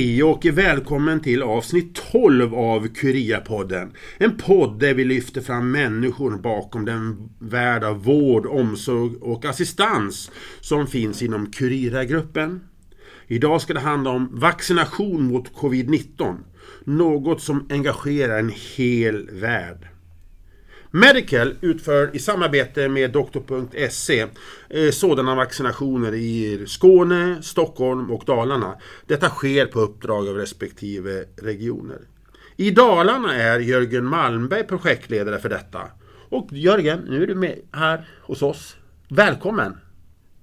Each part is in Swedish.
Hej och välkommen till avsnitt 12 av Kuria-podden. En podd där vi lyfter fram människor bakom den värld av vård, omsorg och assistans som finns inom Curira-gruppen. Idag ska det handla om vaccination mot covid-19. Något som engagerar en hel värld. Medical utför i samarbete med Doktor.se eh, sådana vaccinationer i Skåne, Stockholm och Dalarna. Detta sker på uppdrag av respektive regioner. I Dalarna är Jörgen Malmberg projektledare för detta. Och Jörgen, nu är du med här hos oss. Välkommen!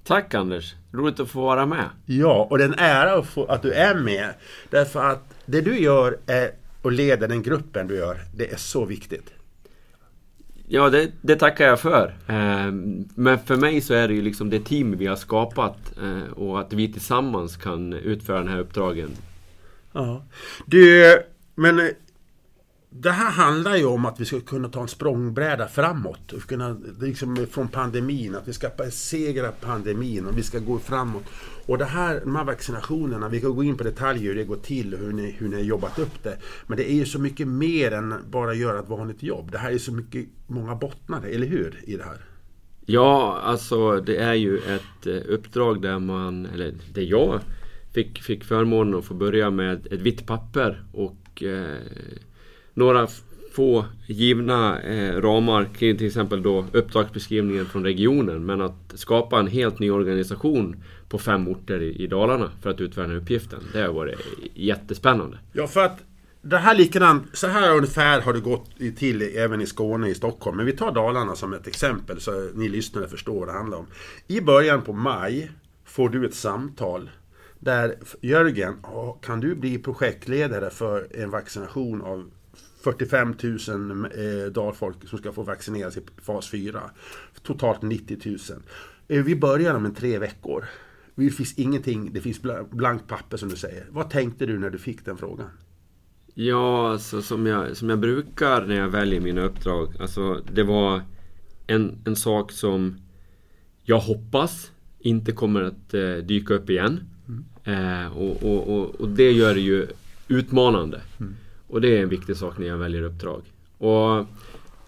Tack Anders! Roligt att få vara med. Ja, och det är en ära att, få, att du är med. Därför att det du gör är, och leder den gruppen du gör, det är så viktigt. Ja, det, det, tackar jag för. Eh, men för mig så är det ju liksom det team vi har skapat eh, och att vi tillsammans kan utföra den här uppdragen. Ja. Du, men eh, det här handlar ju om att vi ska kunna ta en språngbräda framåt. Och kunna, liksom från pandemin, att vi ska besegra pandemin och vi ska gå framåt. Och det här, de här vaccinationerna, vi kan gå in på detaljer hur det går till och hur ni, hur ni har jobbat upp det. Men det är ju så mycket mer än bara göra ett vanligt jobb. Det här är så mycket, många bottnar, eller hur? I det här. Ja, alltså det är ju ett eh, uppdrag där man, eller där jag fick, fick förmånen att få börja med ett vitt papper och eh, några få givna eh, ramar kring till exempel då uppdragsbeskrivningen från regionen. Men att skapa en helt ny organisation på fem orter i, i Dalarna för att utföra den här uppgiften. Det har varit jättespännande. Ja, för att det här likadant, så här ungefär har det gått till även i Skåne, i Stockholm. Men vi tar Dalarna som ett exempel så ni lyssnare förstår vad det handlar om. I början på maj får du ett samtal där Jörgen, kan du bli projektledare för en vaccination av 45 000 eh, dalfolk som ska få vaccineras i fas 4. Totalt 90 000. Eh, vi börjar om en tre veckor. Det finns ingenting, det finns blankt papper som du säger. Vad tänkte du när du fick den frågan? Ja, alltså, som, jag, som jag brukar när jag väljer mina uppdrag. Alltså, det var en, en sak som jag hoppas inte kommer att eh, dyka upp igen. Mm. Eh, och, och, och, och, det gör det ju utmanande. Mm. Och det är en viktig sak när jag väljer uppdrag. Och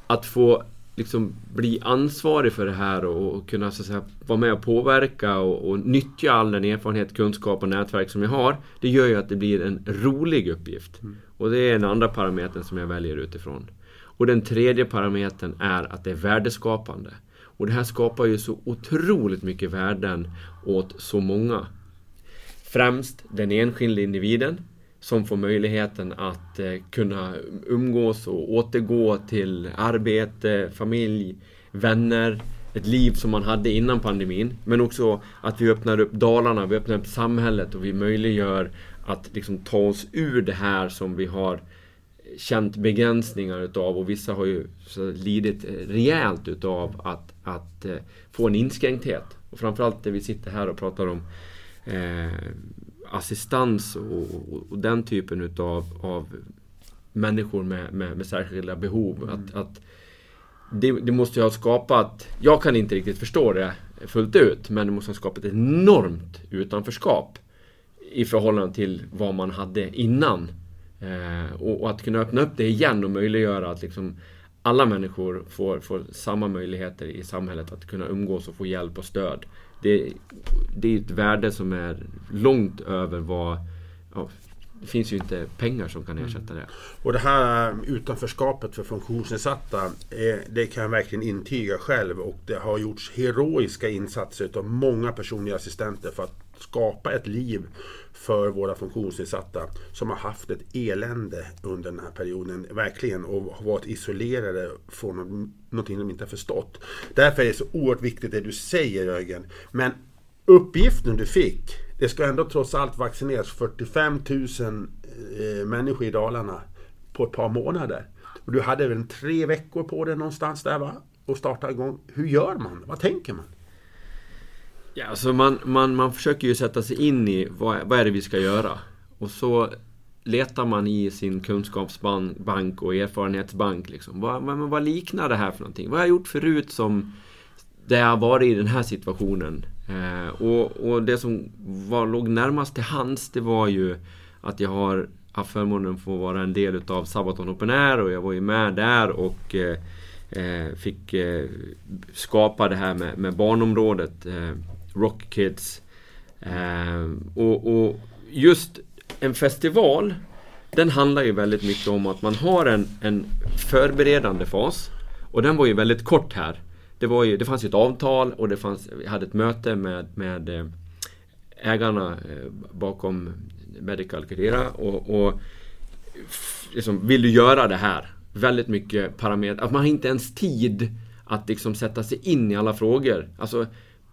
att få liksom bli ansvarig för det här och, och kunna så säga, vara med och påverka och, och nyttja all den erfarenhet, kunskap och nätverk som jag har. Det gör ju att det blir en rolig uppgift. Mm. Och det är den andra parametern som jag väljer utifrån. Och den tredje parametern är att det är värdeskapande. Och det här skapar ju så otroligt mycket värden åt så många. Främst den enskilde individen som får möjligheten att eh, kunna umgås och återgå till arbete, familj, vänner, ett liv som man hade innan pandemin. Men också att vi öppnar upp Dalarna, vi öppnar upp samhället och vi möjliggör att liksom ta oss ur det här som vi har känt begränsningar utav och vissa har ju lidit eh, rejält utav att, att eh, få en inskränkthet. Och framförallt det vi sitter här och pratar om eh, assistans och, och, och, den typen utav av människor med, med, med särskilda behov. Mm. Att, att det, det, måste ju ha skapat, jag kan inte riktigt förstå det fullt ut, men det måste ha skapat ett enormt utanförskap i förhållande till vad man hade innan. Eh, och, och, att kunna öppna upp det igen och möjliggöra att liksom alla människor får, får samma möjligheter i samhället att kunna umgås och få hjälp och stöd det, det är ett värde som är långt över vad ja, det finns ju inte pengar som kan mm. ersätta det. Och det här utanförskapet för funktionsnedsatta, det kan jag verkligen intyga själv. Och det har gjorts heroiska insatser av många personliga assistenter för att skapa ett liv för våra funktionsnedsatta som har haft ett elände under den här perioden, verkligen, och har varit isolerade från någonting de inte har förstått. Därför är det så oerhört viktigt det du säger Jörgen. Men uppgiften du fick, det ska ändå trots allt vaccineras 45 000 eh, människor i Dalarna på ett par månader. Och du hade väl tre veckor på dig någonstans där va? Och starta igång. Hur gör man? Vad tänker man? Ja, alltså man, man, man försöker ju sätta sig in i vad, vad är det vi ska göra. Och så letar man i sin kunskapsbank och erfarenhetsbank. Liksom. Vad, vad, vad liknar det här för någonting? Vad har jag gjort förut som där har varit i den här situationen? Eh, och, och, det som var, låg närmast till hands det var ju att jag har haft förmånen att få vara en del utav Sabaton Open Air och jag var ju med där och eh, eh fick eh, skapa det här med, med barnområdet, eh, Rock Kids. Eh, och, och, just en festival, den handlar ju väldigt mycket om att man har en, en förberedande fas. Och den var ju väldigt kort här. Det, var ju, det fanns ju ett avtal och det fanns, vi hade ett möte med, med eh, ägarna eh, bakom Medical Carrera och, och liksom, vill du göra det här? Väldigt mycket parametrar. Att man har inte ens tid att liksom sätta sig in i alla frågor. Alltså,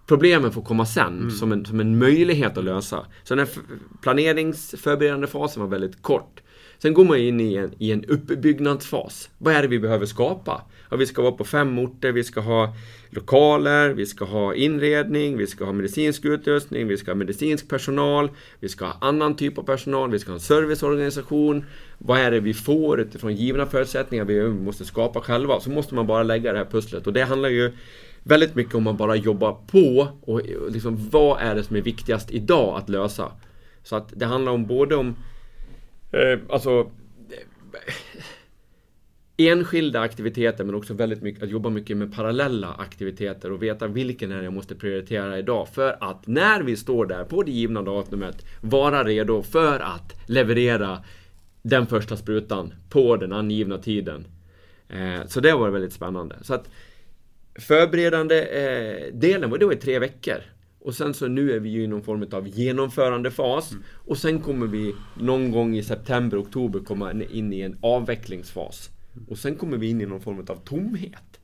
problemen får komma sen mm. som, en, som en möjlighet att lösa. Så den här planeringsförberedande fasen var väldigt kort. Sen går man in i en, i en uppbyggnadsfas. Vad är det vi behöver skapa? Ja, vi ska vara på fem orter, vi ska ha lokaler, vi ska ha inredning, vi ska ha medicinsk utrustning, vi ska ha medicinsk personal, vi ska ha annan typ av personal, vi ska ha en serviceorganisation. Vad är det vi får utifrån givna förutsättningar vi måste skapa själva? Så måste man bara lägga det här pusslet och det handlar ju väldigt mycket om man bara jobbar på och liksom vad är det som är viktigast idag att lösa? Så att det handlar om både om eh, alltså eh, enskilda aktiviteter men också väldigt mycket att jobba mycket med parallella aktiviteter och veta vilken är det jag måste prioritera idag för att när vi står där på det givna datumet vara redo för att leverera den första sprutan på den angivna tiden. Eh, så det var väldigt spännande. Så att förberedande eh, delen var, var i tre veckor. Och sen så nu är vi ju i någon form av genomförandefas. Mm. Och sen kommer vi någon gång i september, oktober komma in i en avvecklingsfas. Och sen kommer vi in i någon form av tomhet.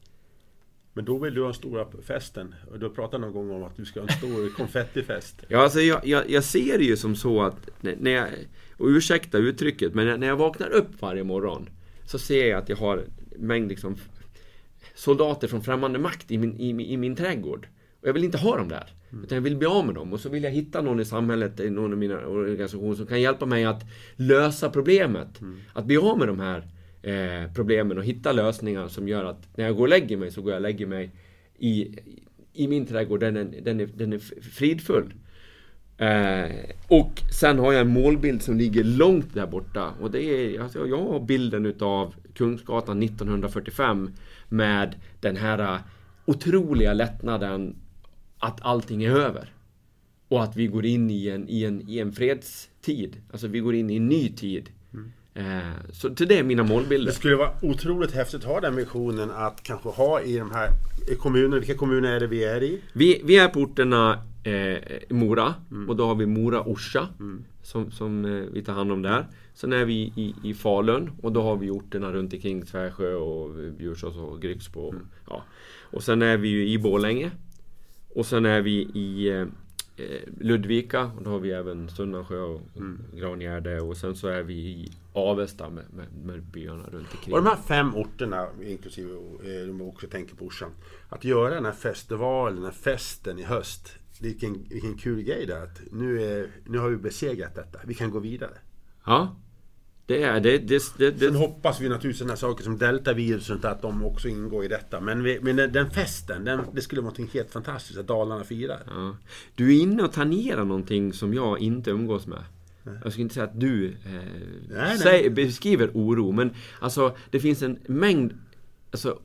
Men då vill du ha stora festen. Och du har pratat någon gång om att du ska ha en stor konfettifest. Ja, alltså jag, jag, jag, ser det ju som så att när jag, och ursäkta uttrycket, men när jag vaknar upp varje morgon så ser jag att jag har en mängd liksom soldater från främmande makt i min, i, i min trädgård. Och jag vill inte ha dem där. Mm. Utan jag vill bli av med dem. Och så vill jag hitta någon i samhället, i någon av mina organisationer som kan hjälpa mig att lösa problemet. Mm. Att bli av med de här eh, problemen och hitta lösningar som gör att när jag går och lägger mig så går jag och lägger mig i, i min trädgård. Den är, den är, den är fridfull. Eh, och sen har jag en målbild som ligger långt där borta. Och det är, alltså, jag har bilden utav Kungsgatan 1945 med den här otroliga lättnaden att allting är över. Och att vi går in i en, i en, i en fredstid. Alltså vi går in i en ny tid. Mm. Eh, så det är mina målbilder. Det skulle vara otroligt häftigt att ha den visionen att kanske ha i de här kommunerna. Vilka kommuner är det vi är i? Vi, vi är på orterna eh, Mora mm. och då har vi Mora-Orsa mm. Som, som eh, vi tar hand om där. Sen är vi i, i Falun och då har vi orterna runt omkring Tvärsjö och Bjursås och Grycksbo. Mm. Ja. Och sen är vi ju i Borlänge. Och sen är vi i eh, Eh, Ludvika och då har vi även Sunnansjö och mm. Grangärde och sen så är vi i Avesta med, med, med byarna runt omkring. Och de här fem orterna, inklusive eh, de också tänker på Orsa. Att göra den här festivalen, den här festen i höst. Vilken, vilken kul grej det att nu, är, nu har vi besegrat detta. Vi kan gå vidare. Ja, det är det. det, det, det. Sen hoppas vi naturligtvis sådana saker som deltaviruset att de också ingår i detta. Men, vi, men den, festen, den, det skulle vara något helt fantastiskt att Dalarna firar. Ja. Du är inne och tangerar någonting som jag inte umgås med. Nej. Jag skulle inte säga att du eh, nej, nej. beskriver oro, men alltså det finns en mängd alltså,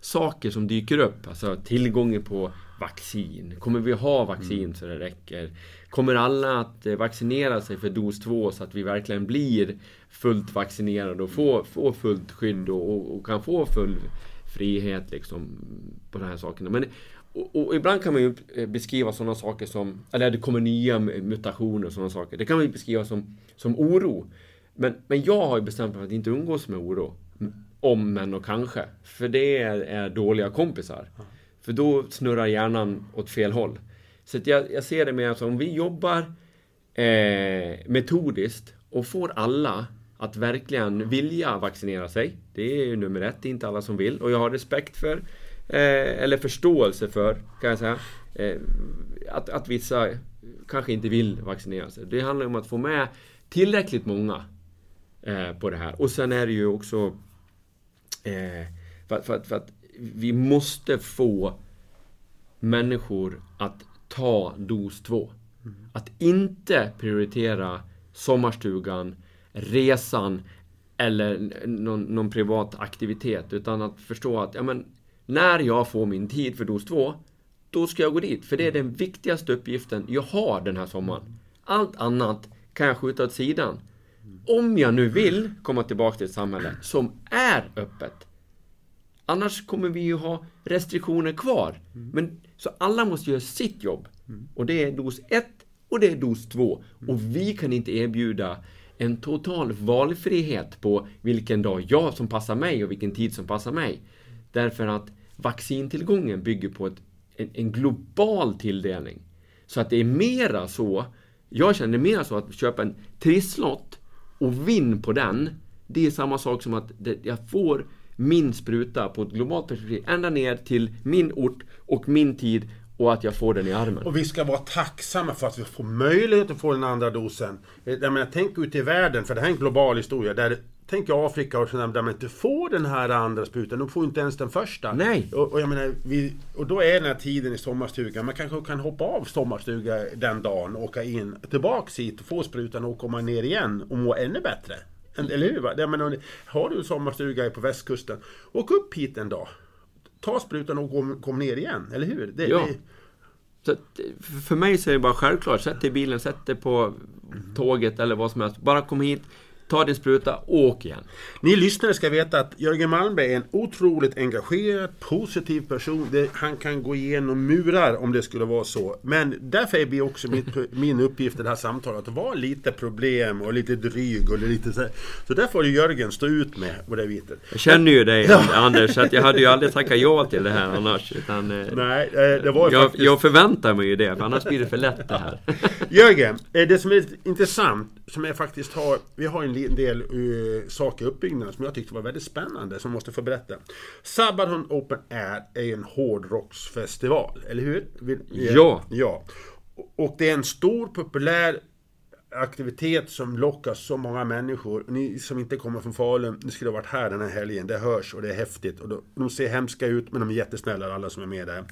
saker som dyker upp. Alltså tillgången på vaccin. Kommer vi ha vaccin mm. så det räcker? Kommer alla att eh, vaccinera sig för dos 2 så att vi verkligen blir fullt vaccinerade och får, får fullt skydd och, och kan få full frihet liksom på de här sakerna. Men, och, och, ibland kan man ju eh, beskriva sådana saker som, eller det kommer nya mutationer och sådana saker. Det kan man ju beskriva som, som oro. Men, men jag har ju bestämt mig för att inte umgås med oro. Om men och kanske. För det är, är dåliga kompisar. För då snurrar hjärnan åt fel håll. Så jag, jag, ser det mer som om vi jobbar eh, metodiskt och får alla att verkligen vilja vaccinera sig. Det är ju nummer ett, det är inte alla som vill. Och jag har respekt för, eh, eller förståelse för, kan jag säga, eh, att, att vissa kanske inte vill vaccinera sig. Det handlar om att få med tillräckligt många eh, på det här. Och sen är det ju också eh, för, för, för att vi måste få människor att ta dos två. Mm. Att inte prioritera sommarstugan, resan eller någon, någon privat aktivitet. Utan att förstå att ja, men, när jag får min tid för dos två, då ska jag gå dit. För det är den viktigaste uppgiften jag har den här sommaren. Allt annat kan jag skjuta åt sidan. Om jag nu vill komma tillbaka till ett samhälle som är öppet. Annars kommer vi ju ha restriktioner kvar. Men, så alla måste göra sitt jobb. Och det är dos 1 och det är dos 2. Och vi kan inte erbjuda en total valfrihet på vilken dag jag som passar mig och vilken tid som passar mig. Därför att vaccintillgången bygger på ett, en, en global tilldelning. Så att det är mera så, jag känner mera så att köpa en trisslott och vinn på den, det är samma sak som att det, jag får min spruta på ett globalt perspektiv ända ner till min ort och min tid och att jag får den i armen. Och vi ska vara tacksamma för att vi får möjlighet att få den andra dosen. Jag menar, tänk ut i världen, för det här är en global historia. Där, tänk Afrika och sådär, där man inte får den här andra sprutan. De får inte ens den första. Nej. Och, och jag menar, vi, och då är den här tiden i sommarstugan. Man kanske kan hoppa av sommarstuga den dagen, åka in, tillbaks hit, få sprutan och komma ner igen och må ännu bättre. Eller hur? Va? Jag menar, har du en sommarstuga på västkusten, åk upp hit en dag. Ta sprutan och kom, kom ner igen, eller hur? Det, Ja. det, Så för mig så är det bara självklart, sätt dig i bilen, sätt dig på tåget eller vad som helst. Bara kom hit, ta din spruta, åk igen. Ni lyssnare ska veta att Jörgen Malmberg är en otroligt engagerad, positiv person. Han kan gå igenom murar om det skulle vara så. Men därför är det också mitt, min uppgift i det här samtalet att vara lite problem och lite dryg och lite så. här. Så där får Jörgen stå ut med på det viset. Jag känner ju dig Anders, så att jag hade ju aldrig tackat ja till det här annars. Utan, eh, Nej, eh, det var jag, faktiskt... jag förväntar mig ju det, för annars blir det för lätt det här. Jörgen, eh, det som är intressant, som jag faktiskt har, vi har en li- del uh, saker i uppbyggnaden som jag tyckte var väldigt spännande, som jag måste få berätta. Sabaton Open Air är en hårdrocksfestival, eller hur? Ja. Ja. Och det är en stor populär aktivitet som lockar så många människor. Ni som inte kommer från Falun, ni skulle ha varit här den här helgen. Det hörs och det är häftigt. Och de ser hemska ut, men de är jättesnälla alla som är med där.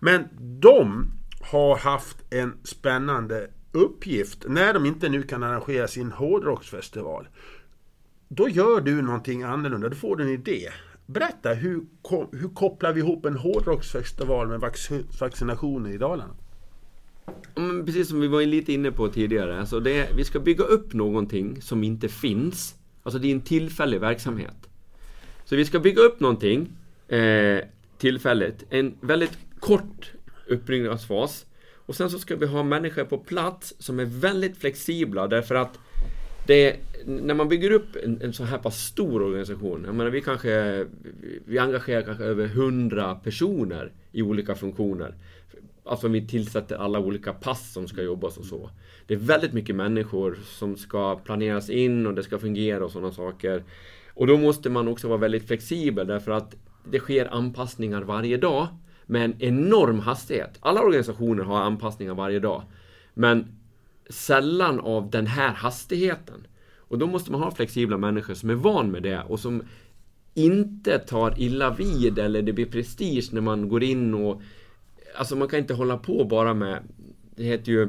Men de har haft en spännande uppgift. När de inte nu kan arrangera sin hårdrocksfestival. Då gör du någonting annorlunda. Då får du en idé. Berätta, hur, hur kopplar vi ihop en hårdrocksfestival med vac- vaccinationer i Dalarna? Men precis som vi var lite inne på tidigare, alltså det, vi ska bygga upp någonting som inte finns. Alltså det är en tillfällig verksamhet. Så vi ska bygga upp någonting eh, tillfälligt, en väldigt kort uppbyggnadsfas. Och sen så ska vi ha människor på plats som är väldigt flexibla därför att det, när man bygger upp en, en så här pass stor organisation, jag menar vi kanske, vi engagerar kanske över 100 personer i olika funktioner. Alltså vi tillsätter alla olika pass som ska jobbas och så. Det är väldigt mycket människor som ska planeras in och det ska fungera och sådana saker. Och då måste man också vara väldigt flexibel därför att det sker anpassningar varje dag med en enorm hastighet. Alla organisationer har anpassningar varje dag. Men sällan av den här hastigheten. Och då måste man ha flexibla människor som är van med det och som inte tar illa vid eller det blir prestige när man går in och Alltså man kan inte hålla på bara med Det heter ju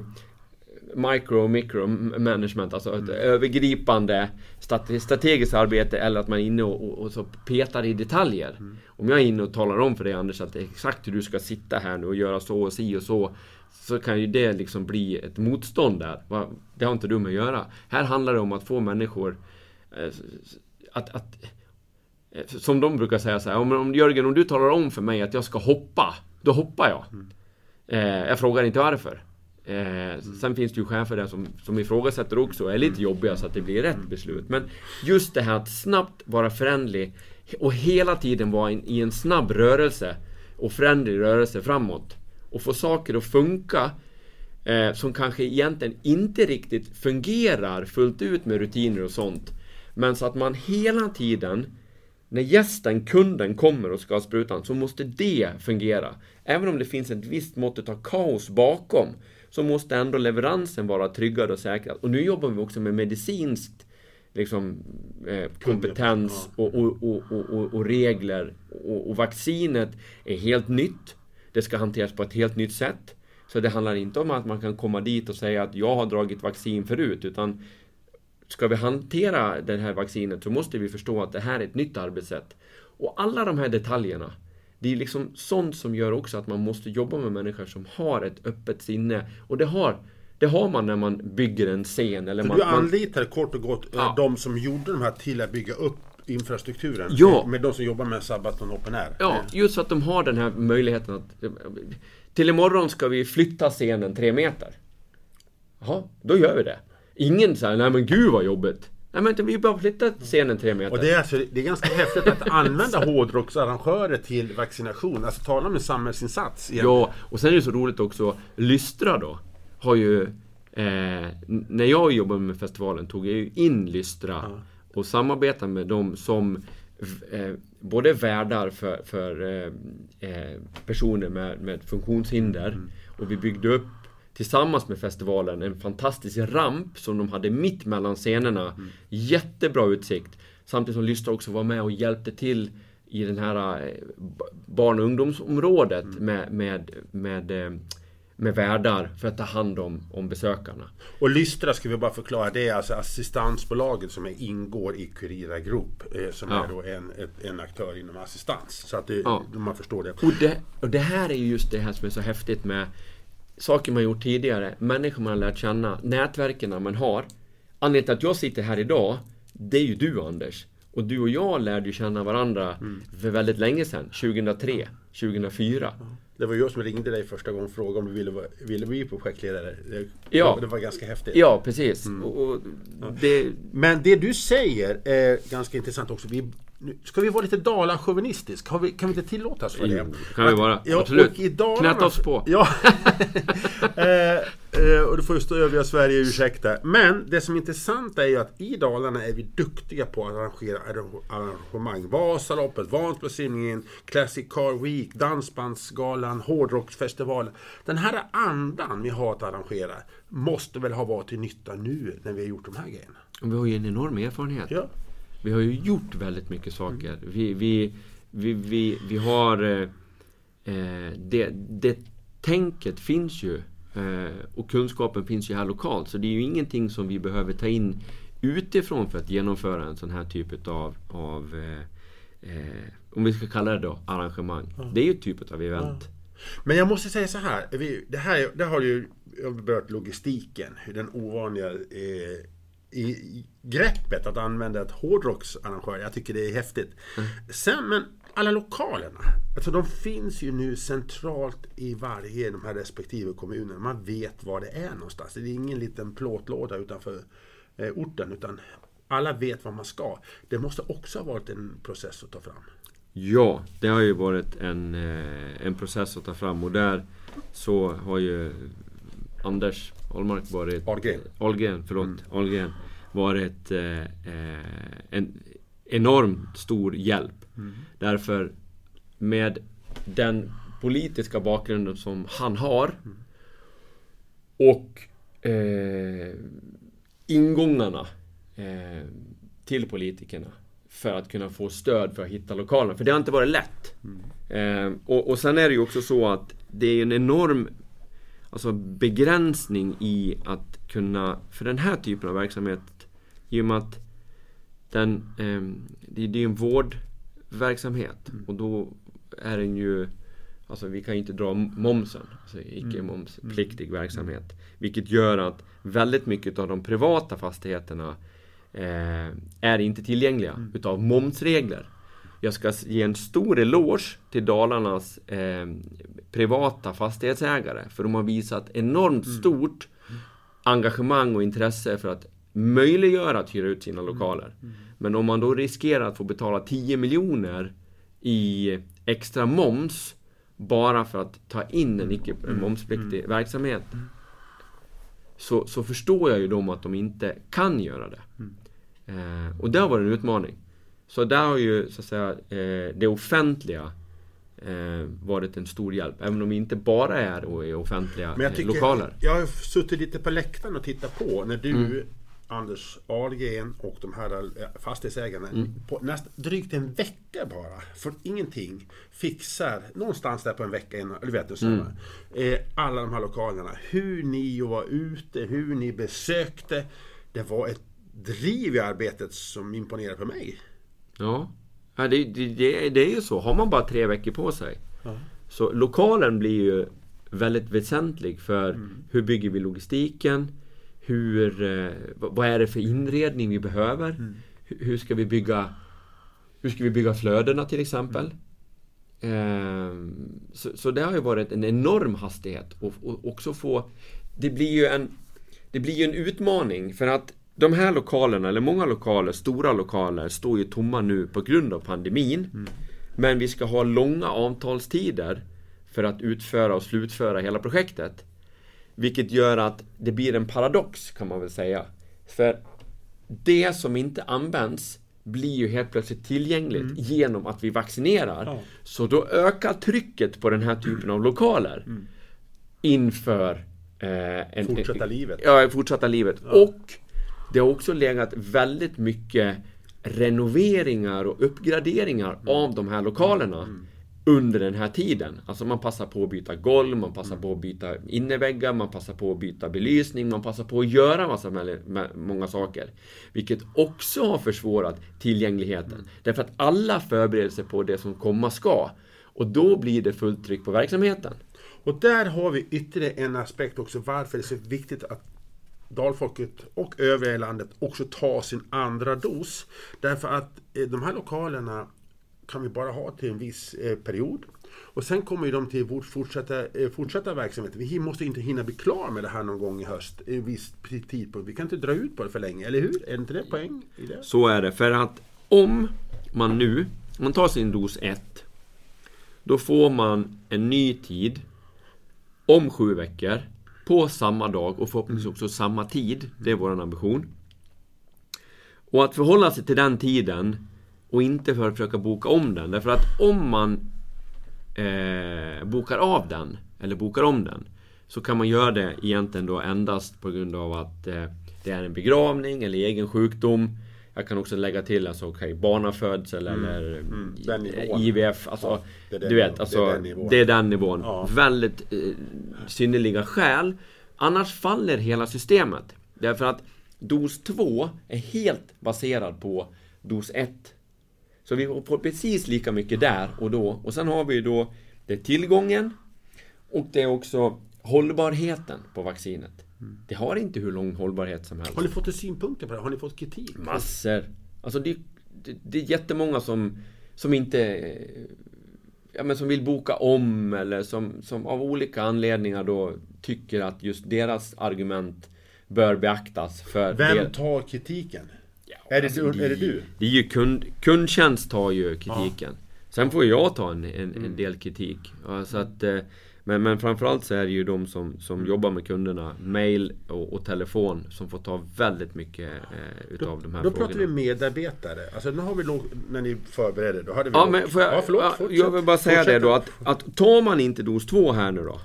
Micro och micro management, alltså ett övergripande strate- strategiskt arbete eller att man är inne och, och, och så petar i detaljer. Om jag är inne och talar om för dig Anders att det är exakt hur du ska sitta här nu och göra så och si och så så kan ju det liksom bli ett motstånd där. Det har inte du med att göra. Här handlar det om att få människor eh, att, att eh, som de brukar säga så här, om, om Jörgen, om du talar om för mig att jag ska hoppa, då hoppar jag. Eh, jag frågar inte varför. Eh, Sen finns det ju chefer där som, som ifrågasätter också och är lite jobbiga så att det blir rätt beslut. Men just det här att snabbt vara förändlig och hela tiden vara in, i en snabb rörelse och förändlig rörelse framåt. Och få saker att funka eh, som kanske egentligen inte riktigt fungerar fullt ut med rutiner och sånt. Men så att man hela tiden när gästen, kunden, kommer och ska ha sprutan så måste det fungera. Även om det finns ett visst mått av kaos bakom så måste ändå leveransen vara tryggad och säkrad. Och nu jobbar vi också med medicinskt liksom, eh, kompetens och, och, och, och, regler. Och, och vaccinet är helt nytt. Det ska hanteras på ett helt nytt sätt. Så det handlar inte om att man kan komma dit och säga att jag har dragit vaccin förut, utan ska vi hantera det här vaccinet så måste vi förstå att det här är ett nytt arbetssätt. Och alla de här detaljerna, det är liksom sånt som gör också att man måste jobba med människor som har ett öppet sinne. Och det har, det har man när man bygger en scen. Eller man, du man, anlitar kort och gott eh, Ja. de som gjorde de här till att bygga upp infrastrukturen? Ja. Med de som jobbar med Sabaton Open Air? Ja, just så att de har den här möjligheten att... Till imorgon ska vi flytta scenen tre meter. Jaha, då gör vi det. Ingen säger nej men gud vad jobbigt. Nej men vi bara flytta scenen tre meter. Och det är, alltså, det är ganska häftigt att använda hårdrocksarrangörer till vaccination. Alltså tala om en samhällsinsats. igen. Ja, och sen är det så roligt också, Lystra då, har ju... Eh, när jag jobbade med festivalen tog jag ju in Lystra och samarbetade med dem som eh, både värdar för, för eh, eh, personer med, med funktionshinder och vi byggde upp tillsammans med festivalen en fantastisk ramp som de hade mitt mellan scenerna. Jättebra utsikt. Samtidigt som Lystra också var med och hjälpte till i den här eh, barn och ungdomsområdet med, med, med, eh, med värdar för att ta hand om, om besökarna. Och Lystra ska vi bara förklara, det är alltså assistansbolaget som är, ingår i Curira Group. Eh, som Ja. är då en, ett, en aktör inom assistans. Så att det, Ja. man förstår det. Och det, och det här är ju just det här som är så häftigt med saker man gjort tidigare, människor man har lärt känna, nätverken man har. Anledningen till att jag sitter här idag, det är ju du Anders. Och du och jag lärde ju känna varandra för väldigt länge sedan, 2003, 2004. Det var jag som ringde dig första gången och frågade om du ville, ville bli projektledare. Det, Ja. det var ganska häftigt. Ja, precis. Och, och det, Men det du säger är ganska intressant också. Vi, nu ska vi vara lite Dala-chauvinistisk? Har vi, kan vi inte tillåta oss för det? Kan vi vara. Ja, Absolut. Och i Dalarna, Knäta oss på. Ja. eh, eh, och då får just övriga Sverige ursäkta. Men det som är intressant är ju att i Dalarna är vi duktiga på att arrangera arrange- arrangemang. Vasaloppet, Vansbrosimningen, Classic Car Week, Dansbandsgalan, Hårdrocksfestivalen. Den här andan vi har att arrangera måste väl ha varit till nytta nu när vi har gjort de här grejerna? och vi har ju en enorm erfarenhet. Ja. Vi har ju gjort väldigt mycket saker. Vi, vi, vi, vi, vi har... Eh, eh, det, det tänket finns ju. Eh, och kunskapen finns ju här lokalt. Så det är ju ingenting som vi behöver ta in utifrån för att genomföra en sån här typ av, av eh, eh, om vi ska kalla det då, arrangemang. Det är ju typ av event. Men jag måste säga så här. Vi, det här det har ju jag har berört logistiken. Hur den ovanliga eh, i, greppet att använda ett hårdrocksarrangör. Jag tycker det är häftigt. Sen, men alla lokalerna. Alltså de finns ju nu centralt i varje de här respektive kommunerna. Man vet var det är någonstans. Det är ingen liten plåtlåda utanför eh, orten. Utan alla vet var man ska. Det måste också ha varit en process att ta fram. Ja, det har ju varit en, eh, en process att ta fram och där så har ju Anders Ahlmark varit... Ahlgren. Ahlgren, förlåt. Ahlgren varit eh, eh, en enormt stor hjälp. Därför med den politiska bakgrunden som han har och eh, ingångarna eh, till politikerna för att kunna få stöd för att hitta lokalerna. För det har inte varit lätt. Eh, och, och sen är det ju också så att det är en enorm alltså, begränsning i att kunna, för den här typen av verksamhet, i och med att den, eh, det, det är en vårdverksamhet och då är den ju Alltså vi kan ju inte dra momsen, alltså icke momspliktig verksamhet. Vilket gör att väldigt mycket av de privata fastigheterna eh, är inte tillgängliga utav momsregler. Jag ska ge en stor eloge till Dalarnas eh, privata fastighetsägare för de har visat enormt stort engagemang och intresse för att möjliggöra att hyra ut sina lokaler. Men om man då riskerar att få betala 10 miljoner i extra moms bara för att ta in en icke momspliktig verksamhet så, så förstår jag ju dem att de inte kan göra det. Eh, och det har varit en utmaning. Så där har ju så att säga eh, det offentliga eh, varit en stor hjälp. Även om vi inte bara är är offentliga Men jag eh, tycker, lokaler. Jag har suttit lite på läktaren och tittat på när du, Mm. Anders Ahlgren och de här fastighetsägarna Mm. på näst, drygt en vecka bara, för ingenting, fixar, någonstans där på en vecka du vet, så, Mm. eh, alla de här lokalerna. Hur ni var ute, hur ni besökte. Det var ett driv i arbetet som imponerar på mig. Ja, ja det, det, det, är ju så. Har man bara tre veckor på sig. Så lokalen blir ju väldigt väsentlig för hur bygger vi logistiken? Hur, eh, vad är det för inredning vi behöver? Hur, hur ska vi bygga Hur ska vi bygga flödena till exempel? Ehm, så, så det har ju varit en enorm hastighet och, och också få Det blir ju en Det blir ju en utmaning för att de här lokalerna, eller många lokaler, stora lokaler, står ju tomma nu på grund av pandemin. Men vi ska ha långa avtalstider för att utföra och slutföra hela projektet. Vilket gör att det blir en paradox kan man väl säga. För det som inte används blir ju helt plötsligt tillgängligt genom att vi vaccinerar. Ja. Så då ökar trycket på den här typen av lokaler inför eh, en, Fortsätta livet. Ja, fortsatta livet. Och det har också legat väldigt mycket renoveringar och uppgraderingar av de här lokalerna under den här tiden. Alltså man passar på att byta golv, man passar på att byta innerväggar, man passar på att byta belysning, man passar på att göra massa många saker. Vilket också har försvårat tillgängligheten. Därför att alla förbereder sig på det som komma ska. Och då blir det fullt tryck på verksamheten. Och där har vi ytterligare en aspekt också varför det är så viktigt att dalfolket och övriga landet också ta sin andra dos. Därför att eh, de här lokalerna kan vi bara ha till en viss eh, period. Och sen kommer ju de till vår fortsatta, eh, fortsatta verksamhet. Vi måste inte hinna bli klar med det här någon gång i höst. I en viss tidpunkt. Vi kan inte dra ut på det för länge, eller hur? Är inte det poäng i det? Så är det. För att om man nu, om man tar sin dos 1, då får man en ny tid om sju veckor på samma dag och förhoppningsvis också samma tid. Det är vår ambition. Och att förhålla sig till den tiden och inte för att försöka boka om den. Därför att om man eh, bokar av den, eller bokar om den, så kan man göra det egentligen då endast på grund av att eh, det är en begravning eller egen sjukdom. Jag kan också lägga till alltså, okay, barnafödsel eller Mm. Den nivån. IVF. Alltså, Ja, du nivån. vet, alltså, Det är den nivån. det är den nivån. Ja. Väldigt eh, synnerliga skäl. Annars faller hela systemet. Därför att dos 2 är helt baserad på dos 1. Så vi får precis lika mycket där och då. Och sen har vi ju då det tillgången och det är också hållbarheten på vaccinet. Det har inte hur lång hållbarhet som helst. Har ni fått synpunkter på det? Har ni fått kritik? Massor. Alltså det, det, det är jättemånga som, som inte... Ja men som vill boka om eller som, som av olika anledningar då tycker att just deras argument bör beaktas för Vem del- tar kritiken? Ja, Är det alltså, du- är det du? Det är ju kund, kundtjänst tar ju kritiken. Sen får jag ta en, en, en del kritik. Ja, så att, eh, men, men framförallt så är det ju de som, som jobbar med kunderna, mail och, och telefon, som får ta väldigt mycket eh, utav de här Då frågorna. pratar vi medarbetare. Alltså nu har vi låg, när ni förberedde, då hade vi Ja låg- men får jag, ja, förlåt, ja, jag vill bara säga Fortsätt. det då att, att tar man inte dos 2 här nu då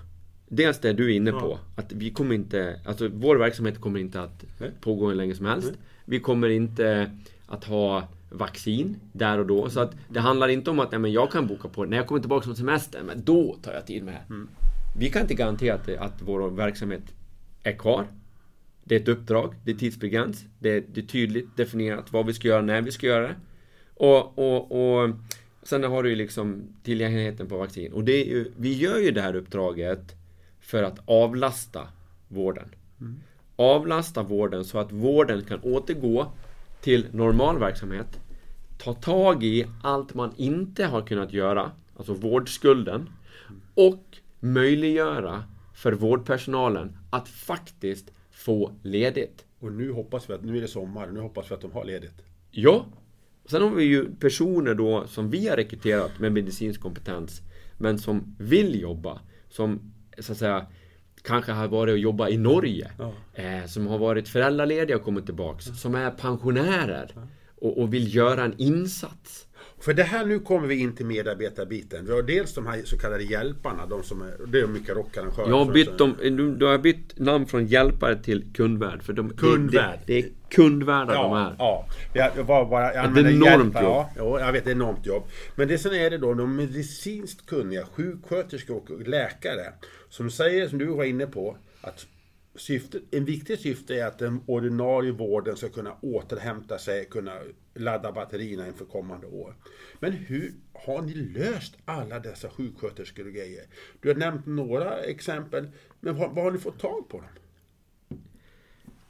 Dels det du är inne på, att vi kommer inte, alltså vår verksamhet kommer inte att Nej. pågå hur länge som helst. Vi kommer inte att ha vaccin där och då. Så att det handlar inte om att nej, men jag kan boka på när jag kommer tillbaka från semestern, men då tar jag tid med det här. Vi kan inte garantera att, det- att vår verksamhet är kvar. Det är ett uppdrag, det är tidsbegräns, det är, det är tydligt definierat vad vi ska göra, när vi ska göra det. Och, och, och sen har du ju liksom tillgängligheten på vaccin. Och det ju, vi gör ju det här uppdraget för att avlasta vården. Avlasta vården så att vården kan återgå till normal verksamhet. Ta tag i allt man inte har kunnat göra, alltså vårdskulden. Och möjliggöra för vårdpersonalen att faktiskt få ledigt. Och nu hoppas vi att, nu är det sommar, nu hoppas vi att de har ledigt. Ja. Sen har vi ju personer då som vi har rekryterat med medicinsk kompetens men som vill jobba. Som så att säga kanske har varit och jobbat i Norge. Ja. Eh, som har varit föräldralediga och kommit tillbaks. Som är pensionärer. Och, och vill göra en insats. För det här, nu kommer vi in till medarbetarbiten. Vi har dels de här så kallade hjälparna, de som är, det är mycket rockarrangörer. Jag har bytt dem, du, du har bytt namn från hjälpare till kundvärd. För de, Kundvärd. Det, det, är kundvärdar de Ja, är. ja. Jag, var bara, jag Ett enormt hjälpare, jobb. Ja, jag vet, det är enormt jobb. Men det sen är det då de medicinskt kunniga, sjuksköterskor och läkare, som säger, som du var inne på, att syftet, en viktig syfte är att den ordinarie vården ska kunna återhämta sig, kunna ladda batterierna inför kommande år. Men hur har ni löst alla dessa sjuksköterskor och grejer? Du har nämnt några exempel, men var, var har ni fått tag på dem?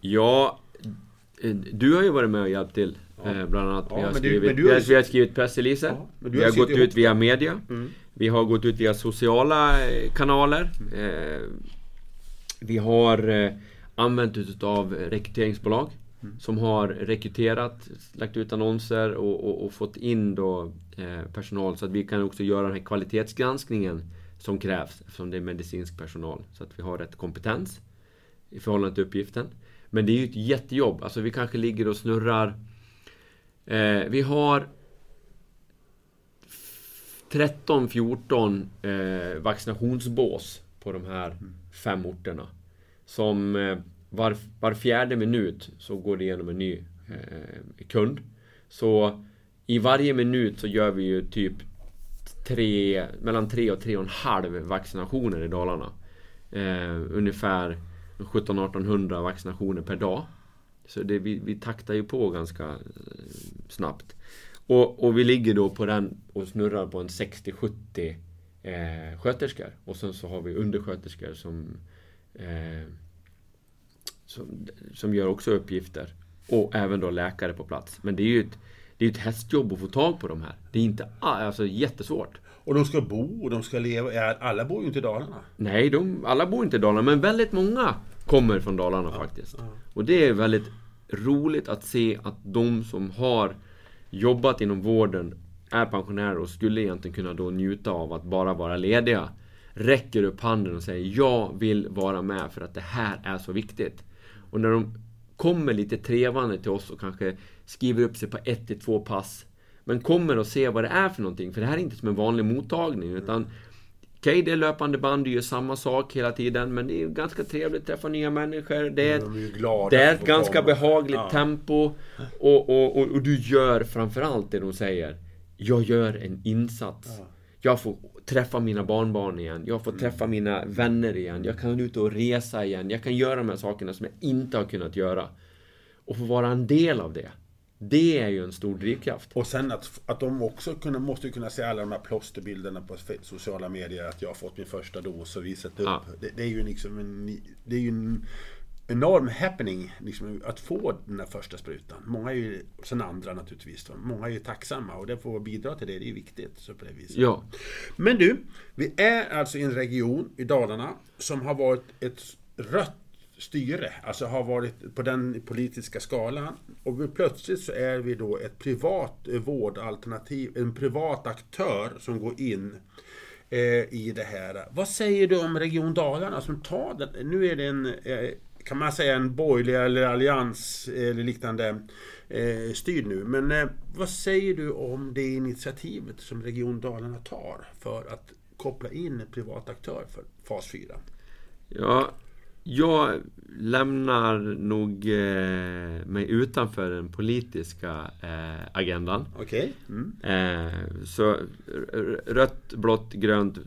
Ja, eh, du har ju varit med och hjälpt till. Ja. Bland annat. Ja, vi, har du- skrivit, men du vi, har skrivit pressreleaser. Ja, du vi har gått ihop ut via media. Mm. Vi har gått ut via sociala eh, kanaler. Eh, vi har eh, använt utav rekryteringsbolag. Som har rekryterat, lagt ut annonser och, och, och fått in då eh, personal så att vi kan också göra den här kvalitetsgranskningen som krävs eftersom det är medicinsk personal. Så att vi har rätt kompetens i förhållande till uppgiften. Men det är ju ett jättejobb. Alltså vi kanske ligger och snurrar. Eh, vi har 13-14 eh, vaccinationsbås på de här fem orterna. Som eh, var, var fjärde minut så går det igenom en ny eh, kund. Så i varje minut så gör vi ju typ tre, mellan tre och tre och en halv vaccinationer i Dalarna. Eh, ungefär 1700-1800 vaccinationer per dag. Så det, vi, vi taktar ju på ganska eh, snabbt. Och, och vi ligger då på den och snurrar på en 60-70 eh, sköterskor. Och sen så har vi undersköterskor som, eh, som, som gör också uppgifter. Och även då läkare på plats. Men det är ju ett, det är ett hästjobb att få tag på de här. Det är inte a- alltså, jättesvårt. Och de ska bo och de ska leva. Ja, Alla bor ju inte i Dalarna. Nej, de, alla bor inte i Dalarna, men väldigt många kommer från Dalarna faktiskt. Och det är väldigt roligt att se att de som har jobbat inom vården är pensionärer och skulle egentligen kunna då njuta av att bara vara lediga. Räcker upp handen och säger jag vill vara med för att det här är så viktigt. Och när de kommer lite trevande till oss och kanske skriver upp sig på ett till två pass. Men kommer och ser vad det är för någonting. För det här är inte som en vanlig mottagning utan Okej, det är löpande band, du gör samma sak hela tiden men det är ganska trevligt att träffa nya människor. Det är De är ju det är ett ganska komma. behagligt Ja. tempo och, och, och, och du gör framförallt det de säger. Jag gör en insats. Ja. Jag får träffa mina barnbarn igen. Jag Mm. får träffa mina vänner igen. Jag kan ut och resa igen. Jag kan göra de här sakerna som jag inte har kunnat göra. Och få vara en del av det. Det är ju en stor drivkraft. Och sen att, att de också kunna, måste ju kunna se alla de här plåsterbilderna på sociala medier att jag har fått min första dos och visat upp. Ja. Det, det är ju liksom en, det är ju en enorm happening liksom, att få den här första sprutan. Många är ju, sen andra naturligtvis, många är ju tacksamma och det får bidra till det, det är viktigt. Så på det viset. Ja. Men du, vi är alltså i en region i Dalarna som har varit ett rött styre, alltså har varit på den politiska skalan. Och plötsligt så är vi då ett privat eh, vårdalternativ, en privat aktör som går in eh, i det här. Vad säger du om Region Dalarna som tar den? Nu är det en, eh, kan man säga en borgerlig eller allians eh, eller liknande eh, styrd nu. Men eh, vad säger du om det initiativet som Region Dalarna tar för att koppla in en privat aktör för fas 4? Ja, jag lämnar nog eh, mig utanför den politiska eh, agendan. Okej? Mm. Eh, så rött, blått, grönt,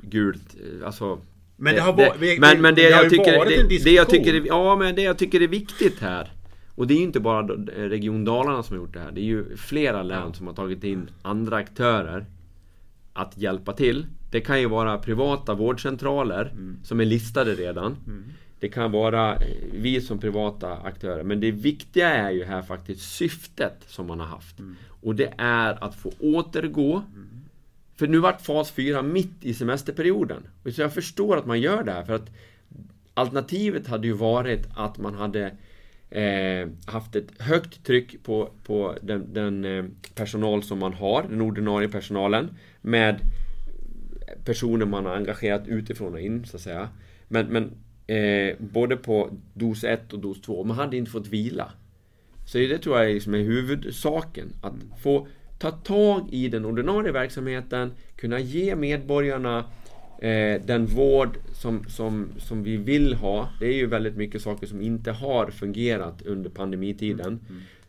gult. eh, Alltså... Men det har varit- vi- men, men det, det har jag tycker, varit en det, det jag tycker, diskussion. ja, men det jag tycker är viktigt här. Och det är ju inte bara Region Dalarna som har gjort det här. Det är ju flera län som har tagit in andra aktörer att hjälpa till. Det kan ju vara privata vårdcentraler som är listade redan. Det kan vara eh, vi som privata aktörer. Men det viktiga är ju här faktiskt syftet som man har haft. Och det är att få återgå. För nu vart fas 4 mitt i semesterperioden. Så jag förstår att man gör det här. För att alternativet hade ju varit att man hade eh, haft ett högt tryck på, på den, den eh, personal som man har, den ordinarie personalen. Med personer man har engagerat utifrån och in så att säga. Men, men eh, både på dos 1 och dos 2, man hade inte fått vila. Så det tror jag liksom är huvudsaken. Att få ta tag i den ordinarie verksamheten, kunna ge medborgarna eh, den vård som, som, som vi vill ha. Det är ju väldigt mycket saker som inte har fungerat under pandemitiden.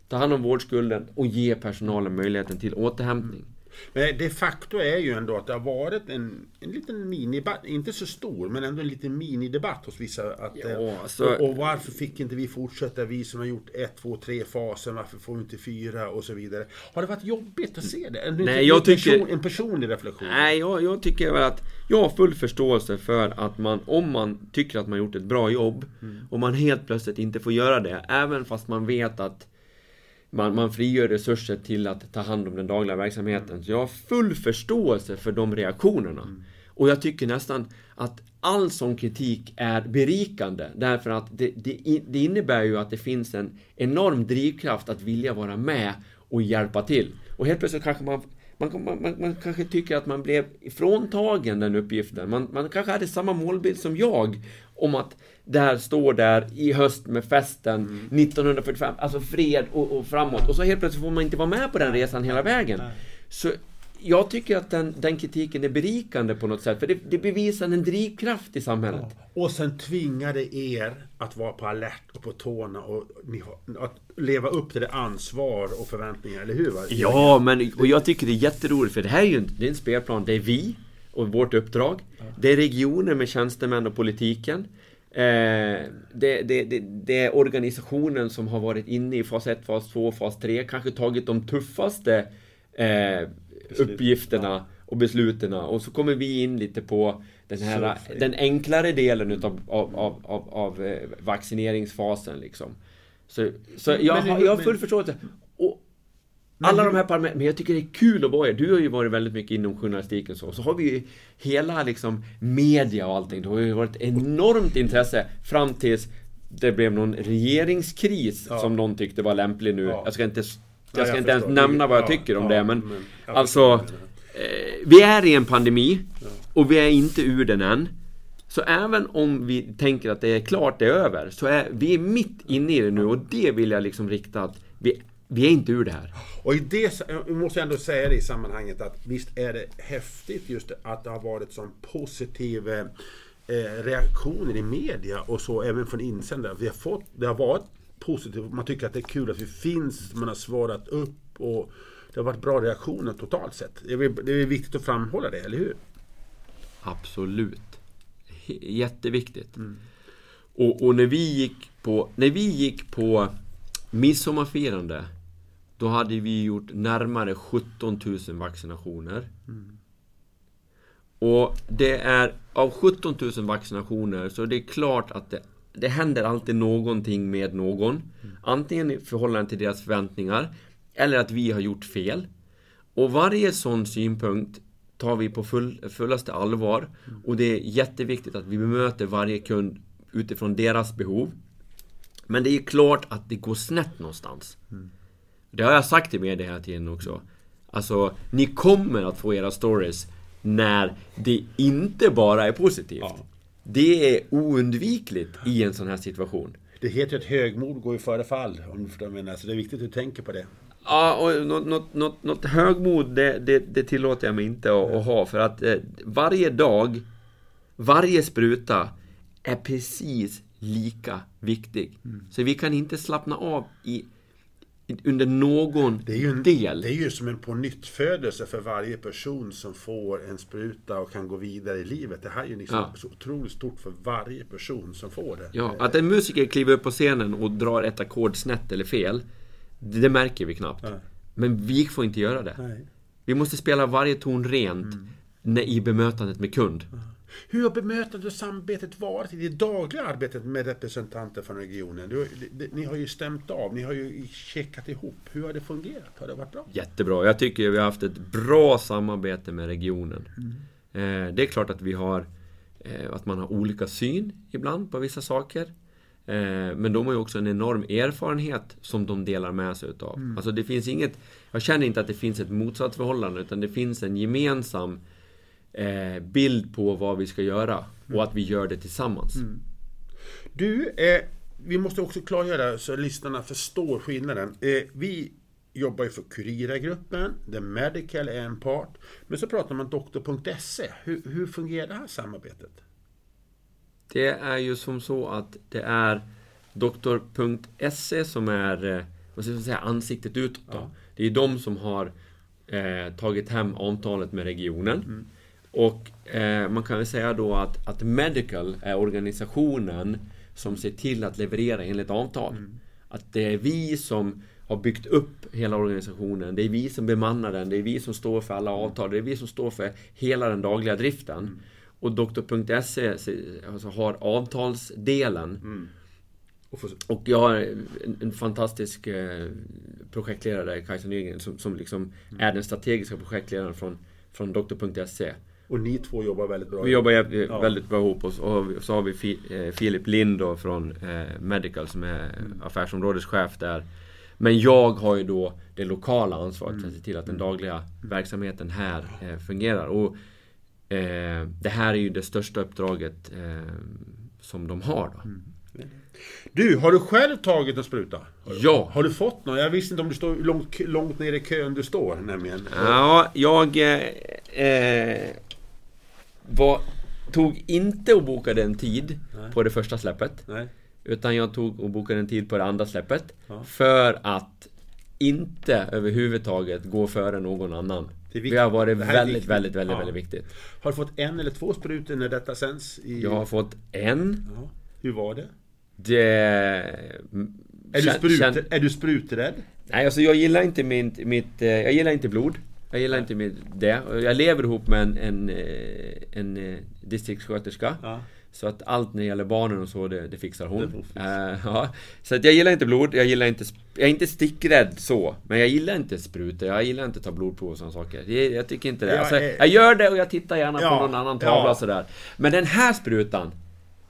Ta hand om vårdskulden och ge personalen möjligheten till återhämtning. Men de facto är ju ändå att det har varit en, en liten minidebatt, inte så stor, men ändå en liten minidebatt hos vissa. Att, Ja, eh, alltså- och, och varför fick inte vi fortsätta, vi som har gjort ett, två, tre faser, varför får vi inte fyra och så vidare. Har det varit jobbigt att se det? En, Nej, jag tycker- person, en personlig reflektion? Nej, jag, jag tycker väl att jag har full förståelse för att man, om man tycker att man gjort ett bra jobb och man helt plötsligt inte får göra det, även fast man vet att man, man frigör resurser till att ta hand om den dagliga verksamheten. Så jag har full förståelse för de reaktionerna. Och jag tycker nästan att all sån kritik är berikande därför att det, det, det innebär ju att det finns en enorm drivkraft att vilja vara med och hjälpa till. Och helt plötsligt kanske man man, man, man, kanske tycker att man blev ifråntagen den uppgiften. Man, man kanske hade samma målbild som jag om att där står där i höst med festen 1945, alltså fred och, och framåt. Och så helt plötsligt får man inte vara med på den resan hela vägen. Så jag tycker att den, den kritiken är berikande på något sätt, för det, det bevisar en drivkraft i samhället. Och sen tvingade er att vara på alert och på tårna och ni att leva upp till det ansvar och förväntningar, eller hur? Va? Ja, men och jag tycker det är jätteroligt för det här är ju en, det är en spelplan. Det är vi och vårt uppdrag. Det är regioner med tjänstemän och politiken. Eh, det, det, det, det är organisationen som har varit inne i fas 1, fas 2, fas 3. Kanske tagit de tuffaste eh, uppgifterna och besluten. Och så kommer vi in lite på den här den enklare delen utav, av, av, av, av eh, vaccineringsfasen liksom. Så, så jag, Men- har, jag har men- full förståelse. Och Men alla hur- de här parametrarna, men jag tycker det är kul att vara här. Du har ju varit väldigt mycket inom journalistiken så. Så har vi ju hela liksom media och allting. Det har ju varit enormt intresse fram tills det blev någon regeringskris Ja. som någon tyckte var lämplig nu. Ja. Jag ska inte, jag Ja, ska jag inte ens nämna vad jag Ja, tycker om ja, det, men, men alltså eh, Vi är i en pandemi och vi är inte ur den än. Så även om vi tänker att det är klart, det är över, så är vi mitt inne i det nu och det vill jag liksom rikta att vi, vi är inte ur det här. Och i det, jag måste ändå säga det i sammanhanget att visst är det häftigt just att det har varit sån positiv eh, reaktioner i media och så även från insändare. Vi har fått, det har varit positivt, man tycker att det är kul att vi finns, man har svarat upp och det har varit bra reaktioner totalt sett. Det är, viktigt att framhålla det, eller hur? Absolut. Jätteviktigt. Och, och när vi gick på, när vi gick på midsommarfirande då hade vi gjort närmare 17 000 vaccinationer. Och det är av 17 000 vaccinationer så det är klart att det, det händer alltid någonting med någon. Antingen i förhållande till deras förväntningar eller att vi har gjort fel. Och varje sån synpunkt tar vi på full, fullaste allvar. Och det är jätteviktigt att vi bemöter varje kund utifrån deras behov. Men det är klart att det går snett någonstans. Det har jag sagt till media hela tiden också. Alltså, ni kommer att få era stories när det inte bara är positivt. Ja. Det är oundvikligt i en sån här situation. Det heter ju att högmod går ju före fall, om du förstår vad jag menar. Så det är viktigt att du tänker på det. Ja, och något, något, något, något högmod, det, det, det tillåter jag mig inte att, att ha. För att eh, varje dag, varje spruta är precis lika viktig. Så vi kan inte slappna av i, i, under någon Det är ju en, del. Det är ju som en pånyttfödelse för varje person som får en spruta och kan gå vidare i livet. Det här är ju liksom Ja. så otroligt stort för varje person som får det. Ja, att en musiker kliver upp på scenen och drar ett ackord snett eller fel, det, det märker vi knappt. Ja. Men vi får inte göra det. Nej. Vi måste spela varje ton rent när, i bemötandet med kund. Hur har bemötandet och samarbetet varit i det dagliga arbetet med representanter från regionen? Du, ni har ju stämt av, ni har ju checkat ihop. Hur har det fungerat? Har det varit bra? Jättebra. Jag tycker vi har haft ett bra samarbete med regionen. Eh, det är klart att vi har eh, att man har olika syn ibland på vissa saker. Eh, men de har ju också en enorm erfarenhet som de delar med sig utav. Alltså det finns inget, jag känner inte att det finns ett motsatsförhållande utan det finns en gemensam eh, bild på vad vi ska göra och att vi gör det tillsammans. Du, eh, vi måste också klargöra så att lyssnarna förstår skillnaden. Eh, vi jobbar ju för Curira-gruppen, The Medical är en part. Men så pratar man doktor.se. Hur, hur fungerar det här samarbetet? Det är ju som så att det är doktor.se som är eh, vad ska man säga, ansiktet utåt. Ja. Det är de som har eh, tagit hem avtalet med regionen. Och eh, man kan väl säga då att, att Medical är organisationen som ser till att leverera enligt avtal. Att det är vi som har byggt upp hela organisationen. Det är vi som bemannar den. Det är vi som står för alla avtal. Det är vi som står för hela den dagliga driften. Och Doktor.se alltså har avtalsdelen. Få- Och jag har en, fantastisk eh, projektledare Kajsa Nygren, som, som liksom är den strategiska projektledaren från, från Doktor.se. Och ni två jobbar väldigt bra. Vi jobbar Ja. väldigt bra ihop och så har vi, eh, Filip Lind då från eh, Medical som är affärsområdeschef där. Men jag har ju då det lokala ansvaret för att se till att den dagliga verksamheten här eh, fungerar. Och Det här är ju det största uppdraget som de har då. Du, har du själv tagit en spruta? Ja. Har du fått någon? Jag visste inte om du står långt, långt ner i kön du står nämligen. Ja, jag eh, var, tog inte och bokade en tid Nej. på det första släppet. Nej. Utan jag tog och bokade en tid på det andra släppet. Ja. För att inte överhuvudtaget gå före någon annan. Det. Det har varit Det väldigt, viktigt. väldigt, väldigt, Ja. väldigt viktigt. Har du fått en eller två sprutor när detta sänds? I... Jag har fått en. Ja. Hur var det? Det... Är du, sprut, kän- är du spruträdd? Nej, alltså jag gillar inte mitt, mitt eh, jag gillar inte blod. Jag gillar inte mitt, det. Jag lever ihop med en, en, eh, en eh, distriktssköterska. Ja. Så att allt när det gäller barnen och så, det, det fixar hon. Det. Eh, ja. Så att jag gillar inte blod, jag gillar inte... Jag är inte stickrädd så. Men jag gillar inte sprutor, jag gillar inte ta blodprov och sådana saker. Jag, jag tycker inte det. Jag Alltså, är- jag gör det och jag tittar gärna Ja, på någon annan tavla ja. sådär. Men den här sprutan,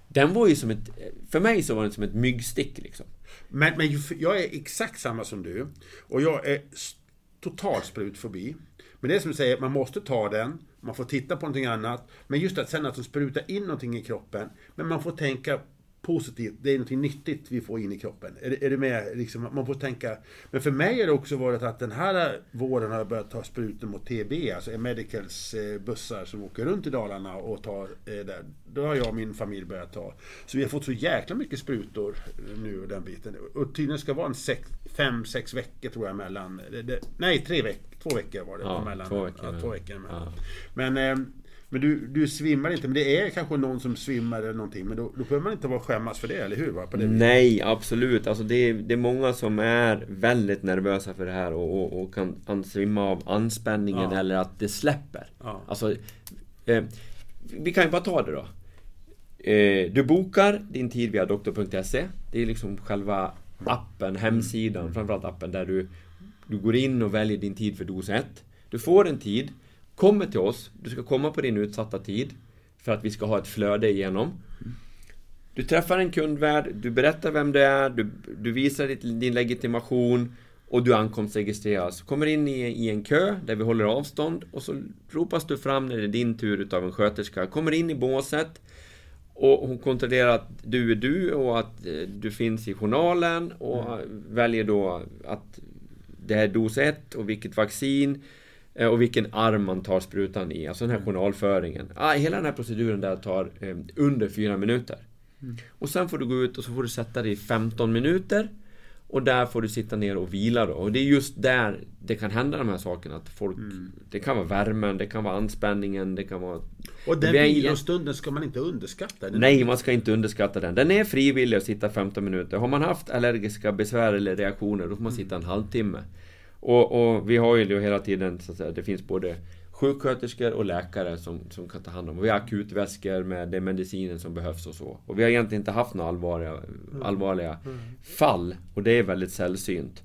den var ju som ett... För mig så var den som ett myggstick liksom. Men, men jag är exakt samma som du. Och jag är total sprutfobi. Men det är som du säger, man måste ta den. Man får titta på någonting annat. Men just att sen att de sprutar in någonting i kroppen. Men man får tänka positivt. Det är någonting nyttigt vi får in i kroppen. Är, det- är du med? Liksom, man får tänka. Men för mig har det också varit att den här våren har jag börjat ta sprutor mot TB. Alltså Medicals eh, bussar som åker runt i Dalarna och tar eh, där. Då har jag och min familj börjat ta. Så vi har fått så jäkla mycket sprutor eh, nu och den biten. Och tydligen ska vara en sex, fem, sex veckor tror jag mellan. Det, det, nej, tre veckor. Två veckor var det Ja, mellan. två veckor, ja, två veckor. Ja. Men, eh, men du, du svimmar inte. Men det är kanske någon som svimmar eller någonting. Men då, då behöver man inte vara skämmas för det, eller hur? Va? På det viset. Nej, absolut. Alltså det, är, det är många som är väldigt nervösa för det här och, och, och kan an- svimma av anspänningen Ja. eller att det släpper. Ja. Alltså, eh, vi kan ju bara ta det då. Eh, du bokar din tid via doktor.se. Det är liksom själva appen, hemsidan, framförallt appen där du, du går in och väljer din tid för dos 1. Du får en tid, kommer till oss, du ska komma på din utsatta tid för att vi ska ha ett flöde igenom. Du träffar en kundvärd, du berättar vem det är, du, du visar ditt, din legitimation och du ankomstregistreras. Kommer in i, i en kö där vi håller avstånd och så ropas du fram när det är din tur utav en sköterska. Kommer in i båset och hon kontrollerar att du är du och att eh, du finns i journalen och väljer då att det är dos 1 och vilket vaccin och vilken arm man tar sprutan i. Alltså den här journalföringen. Ah, hela den här proceduren där tar eh, under fyra minuter. Och sen får du gå ut och så får du sätta dig i 15 minuter. Och där får du sitta ner och vila då. Och det är just där det kan hända de här sakerna. Att folk, Det kan vara värmen, det kan vara anspänningen, det kan vara... Och den vilostunden ska man inte underskatta. Den- Nej, man ska inte underskatta den. Den är frivillig att sitta 15 minuter. Har man haft allergiska besvär eller reaktioner, då får man sitta en halvtimme. Och, och vi har ju då hela tiden, så att säga, det finns både sjuksköterskor och läkare som, som kan ta hand om. Och vi har akutväskor med den medicinen som behövs och så. Och vi har egentligen inte haft några allvarliga, allvarliga fall. Och det är väldigt sällsynt.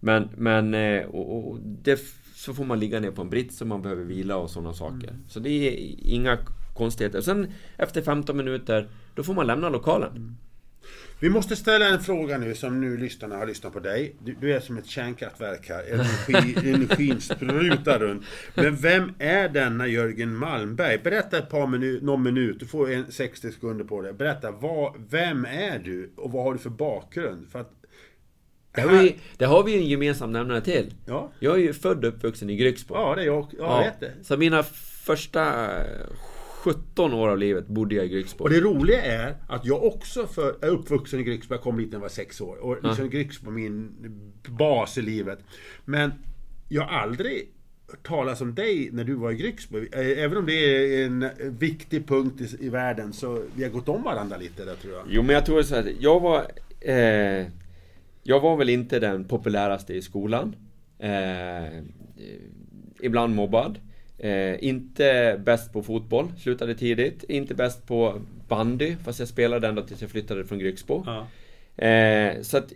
Men, men eh, och, och det, så får man ligga ner på en brits om man behöver vila och sådana saker. Så det är inga konstigheter. Sen efter 15 minuter, då får man lämna lokalen. Vi måste ställa en fråga nu som nu lyssnarna har lyssnat på dig. Du, du är som ett kärnkraftverk här. Energi, energin sprutar runt. Men vem är denna Jörgen Malmberg? Berätta ett par minut, någon minut. Du får en 60 sekunder på det. Berätta, vad, vem är du? Och vad har du för bakgrund? För att, Det har, vi, det har vi en gemensam nämnare till. Ja. Jag är ju född och uppvuxen i Grycksbo. Ja, det är jag. Ja, jag vet det. Så mina första 17 år av livet bodde jag i Grycksbo. Och det roliga är att jag också för, är uppvuxen i Grycksbo. Jag kom dit när jag var sex år. Och liksom Grycksbo min bas i livet. Men jag har aldrig hört talas om dig när du var i Grycksbo. Eh, Även om det är en viktig punkt i, i världen så vi har gått om varandra lite där tror jag. Jo, men jag tror så här, jag var... Eh, jag var väl inte den populäraste i skolan. Eh, ibland mobbad. Eh, inte bäst på fotboll, slutade tidigt. Inte bäst på bandy, fast jag spelade ändå tills jag flyttade från Grycksbo. Ja. Eh, så att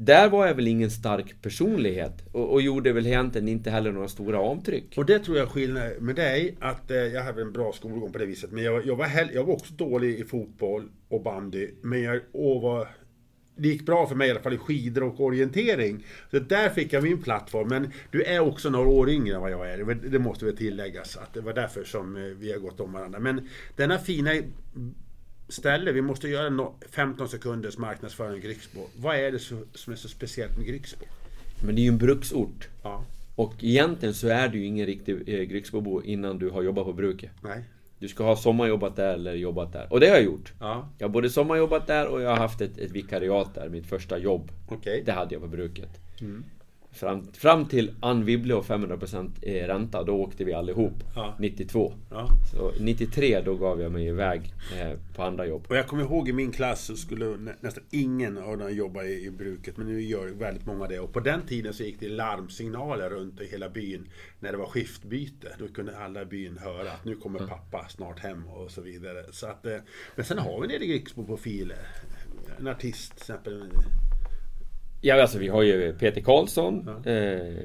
där var jag väl ingen stark personlighet och, och gjorde väl egentligen inte heller några stora avtryck. Och det tror jag skillnad med dig, att eh, jag hade en bra skolgång på det viset. Men jag, jag, var, hell, jag var också dålig i fotboll och bandy. Men jag och var, det gick bra för mig i alla fall i skidor och orientering. Så där fick jag min plattform. Men du är också några år yngre än vad jag är. Det- måste väl tilläggas. Att det var därför som eh, vi har gått om varandra. Men denna fina ställe, vi måste göra no- 15 sekunders marknadsföring i Grycksbo. Vad är det som är så speciellt med Grycksbo? Men det är ju en bruksort. Ja, Och egentligen så är du ju ingen riktig eh, Grycksbobo innan du har jobbat på bruket. nej. Du ska ha sommarjobbat där eller jobbat där. Och det har jag gjort. Ja, Jag har både sommarjobbat där och jag har haft ett, ett vikariat där, mitt första jobb. okej. Det hade jag på bruket. Mm. Fram, fram till Ann Wibble och 500% eh, ränta, då åkte vi allihop. Ja. 92. Ja. Så 93 då gav jag mig iväg eh, på andra jobb. Och jag kommer ihåg i min klass så skulle nä, nästan ingen av dem jobba i, i bruket. Men nu gör väldigt många det. Och på den tiden så gick det larmsignaler runt i hela byn. När det var skiftbyte. Då kunde alla i byn höra att nu kommer pappa snart hem och så vidare. Så att, eh, men sen har vi nere i Grycksbo profiler. En artist till exempel. Ja, alltså vi har ju Peter Karlsson. Eh,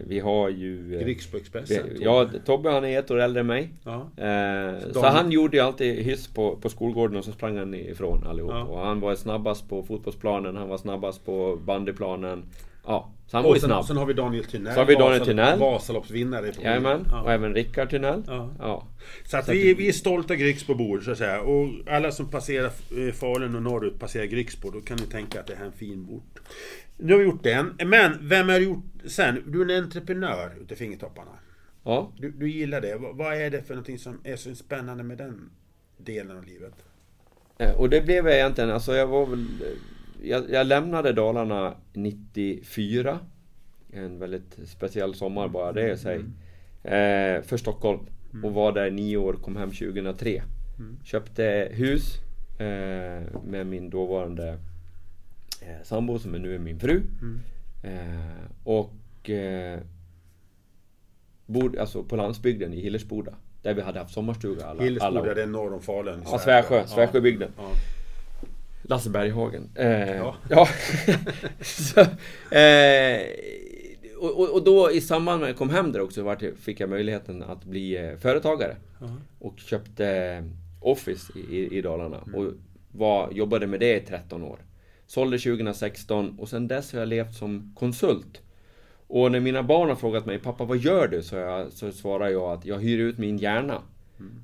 vi har ju... eh, Grycksbo Expressen. vi- Ja, Tobbe han är ett år äldre än mig. Ja. Eh, så Daniel- han gjorde ju alltid hyss på, på skolgården och så sprang han ifrån allihop. Ja. Och han var snabbast på fotbollsplanen, han var snabbast på bandyplanen. Ja, så han var ju Och sen, snabb. sen har vi Daniel Tunnell. Så har vi Daniel Vasal- Tunnell. Vasaloppsvinnare. på Jajamän, Ja. och även Rickard Tunnell. Ja. Ja. Så att vi, vi är stolta Grycksbobor så att säga. Och alla som passerar eh, Falun och norrut passerar Grycksbo. Då kan ni tänka att det här är en fin ort. Nu har vi gjort den. Men vem har gjort sen? Du är en entreprenör ute i fingertopparna. ja. Du, du gillar det. Vad, är det för någonting som är så spännande med den delen av livet? Eh, Och det blev jag egentligen, alltså jag var väl... eh, Jag, jag lämnade Dalarna 94. En väldigt speciell sommar bara det i sig. Eh, för Stockholm. Och var där nio år, kom hem 2003. Köpte hus eh, med min dåvarande eh, sambo som nu är min fru. Eh, och eh, bor alltså på landsbygden i Hillersboda. Där vi hade haft sommarstuga alla, alla Hillesboda, år. det är norr om Falun. Ja. Svärsjö, Svärsjöbygden. Ja. Lasse Berghagen. Eh, Ja. ja. så, eh, och, och- då i samband med att jag kom hem där också fick jag möjligheten att bli eh, företagare. Ja. Och köpte eh, Office i, i, Dalarna. Och var, jobbade med det i 13 år. Sålde 2016 och sen dess har jag levt som konsult. Och när mina barn har frågat mig Pappa vad gör du? Så, jag, så svarar jag att jag hyr ut min hjärna.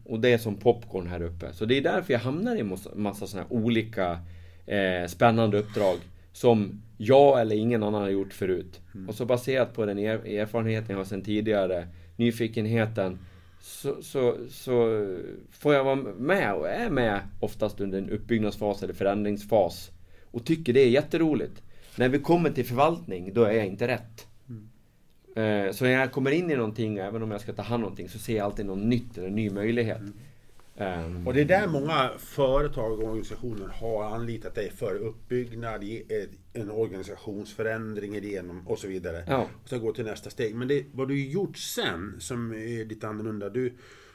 Och det är som popcorn här uppe. Så det är därför jag hamnar i massa, massa såna här olika eh, spännande uppdrag. Som jag eller ingen annan har gjort förut. Och så baserat på den er, erfarenheten jag har sedan tidigare, nyfikenheten. Så, så, så får jag vara med och är med oftast under en uppbyggnadsfas eller förändringsfas. Och tycker det är jätteroligt. När vi kommer till förvaltning, då är jag inte rätt. Eh, Så när jag kommer in i någonting, även om jag ska ta hand om någonting, så ser jag alltid något nytt eller en ny möjlighet. Ehm, Och det är där många företag och organisationer har anlitat dig för uppbyggnad, en organisationsförändring igenom och så vidare. Ja. Och sen gå till nästa steg. Men det, vad du gjort sen som är lite annorlunda. Du,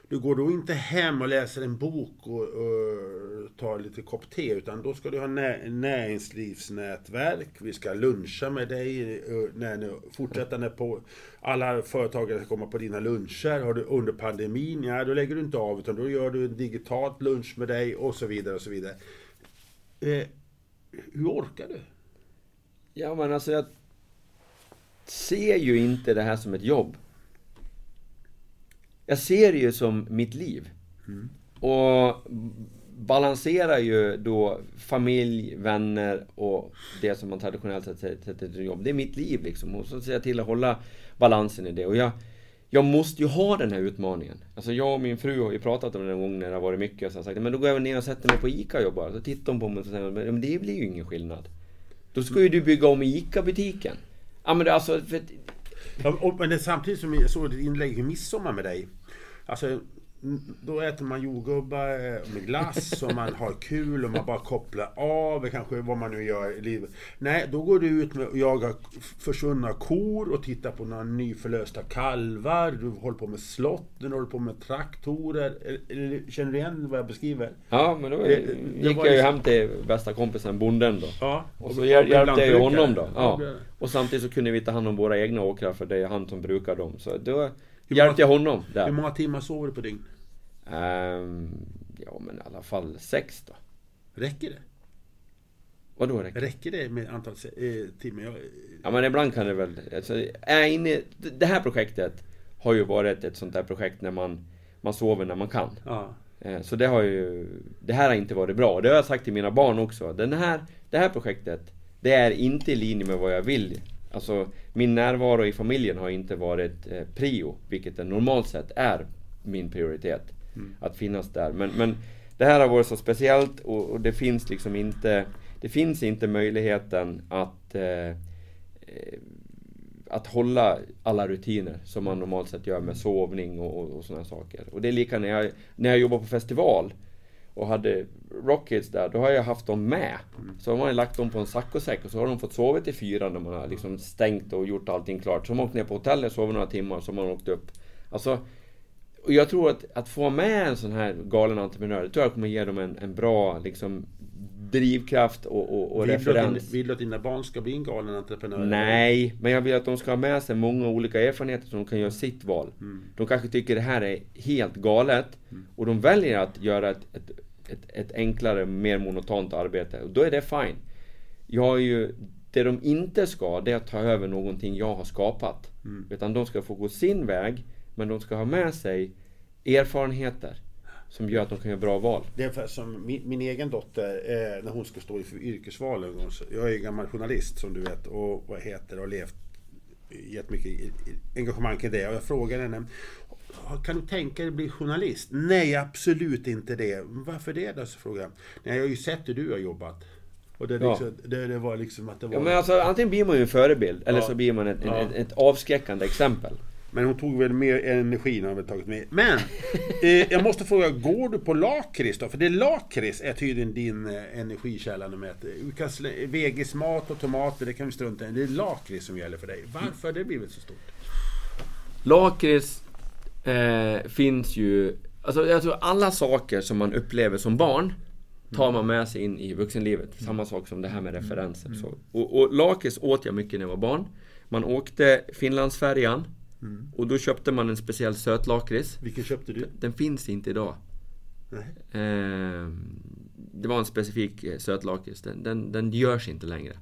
du går då inte hem och läser en bok och, och tar lite kopp te. Utan då ska du ha nä, näringslivsnätverk. Vi ska luncha med dig. eh, När ni, fortsättande på alla företagare ska komma på dina luncher. Har du under pandemin, ja då lägger du inte av. Utan då gör du en digitalt lunch med dig och så vidare och så vidare. Eh, hur orkar du? Ja men alltså jag ser ju inte det här som ett jobb. Jag ser det ju som mitt liv. Och balanserar ju då familj, vänner och det som man traditionellt sett sätter till jobb. Det är mitt liv liksom. Och så ser jag till att hålla balansen i det. Och jag, jag måste ju ha den här utmaningen. Alltså jag och min fru har ju pratat om det någon gång när det har varit mycket. Och Så jag har sagt, men då går jag ner och sätter mig på ICA och jobbar. Så tittar hon på mig och säger, men det blir ju ingen skillnad. Då ska ju du bygga om ICA-butiken. Ja men det är alltså, för, Ja, och, men det, samtidigt som jag såg ditt inlägg i midsommar med dig. Alltså, då äter man jordgubbar eh, med glass och man har kul och man bara kopplar av, kanske vad man nu gör i livet. Nej, då går du ut med och jagar försvunna kor och tittar på några nyförlösta kalvar. Du håller på med slott, du håller på med traktorer. Känner du igen vad jag beskriver? Ja, men då det, gick det jag ju liksom- hem till bästa kompisen, bonden då. Ja, och, och så hjälpte jag ju honom då. Ja. Och samtidigt så kunde vi ta hand om våra egna åkrar för det är han som brukar dem. Så då hjälpte jag honom där. Hur många timmar sover du på dygn? Um, ja, men i alla fall sex då. Räcker det? Vadå räcker? Räcker det med antal eh, timmar? Ja, men ibland kan det väl... Alltså, är inne, det här projektet har ju varit ett sånt där projekt när man, man sover när man kan. Ja. Eh, så det har ju... Det här har inte varit bra. Det har jag sagt till mina barn också. Den här, det här projektet, det är inte i linje med vad jag vill. Alltså, min närvaro i familjen har inte varit eh, prio, vilket det normalt sett är min prioritet. Mm. Att finnas där. Men, men det här har varit så speciellt och, och, det finns liksom inte Det finns inte möjligheten att eh, eh, Att hålla alla rutiner som man normalt sett gör med sovning och, och sådana saker. Och det är lika när jag, när jag jobbar på festival och hade Rockets där, då har jag haft dem med. Mm. Så har man lagt dem på en saccosäck och så har de fått sova till fyra när man har liksom stängt och gjort allting klart. Så har man åkt ner på hotellet, sovit några timmar, så har man åkt upp. Alltså, och jag tror att, att få med en sån här galen entreprenör, det tror jag kommer ge dem en, en bra liksom, drivkraft och, och, och vill referens. Du att, vill du att dina barn ska bli en galen entreprenör? Nej, men jag vill att de ska ha med sig många olika erfarenheter så de kan göra sitt val. Mm. De kanske tycker det här är helt galet mm. och de väljer att göra ett, ett, ett, ett, enklare, mer monotont arbete. Och då är det fine. Jag är ju, det de inte ska, det är att ta över någonting jag har skapat. Mm. Utan de ska få gå sin väg men de ska ha med sig erfarenheter som gör att de kan göra bra val. Det är för, som min, min egen dotter, eh, när hon ska stå inför yrkesval. Jag är gammal journalist som du vet och vad heter och levt jättemycket engagemang kring det. Och jag frågade henne, kan du tänka dig att bli journalist? Nej, absolut inte det. Varför det då? Så frågade jag. Nej, jag har ju sett hur du har jobbat. Och det, liksom, ja. det, det, var liksom att det var... Ja, men alltså, antingen blir man ju en förebild, eller ja. så blir man ett, ja. ett, ett avskräckande exempel. Men hon tog väl mer energi än hon tagit med. Men! Eh, jag måste fråga, går du på lakrits då? För det lakrits är tydligen din eh, energikälla nummer ett. Vegismat och tomater, det kan vi strunta i. Det är lakrits som gäller för dig. Varför har det blivit så stort? Lakrits eh, finns ju... Alltså jag tror alla saker som man upplever som barn tar man med sig in i vuxenlivet. Samma sak som det här med referenser. Mm. Så. Och, och lakrits åt jag mycket när jag var barn. Man åkte Finlandsfärjan Mm. Och då köpte man en speciell sötlakrits. Vilken köpte du? Den finns inte idag. Nej. Eh, det var en specifik eh, sötlakrits. Den, den, den görs inte längre.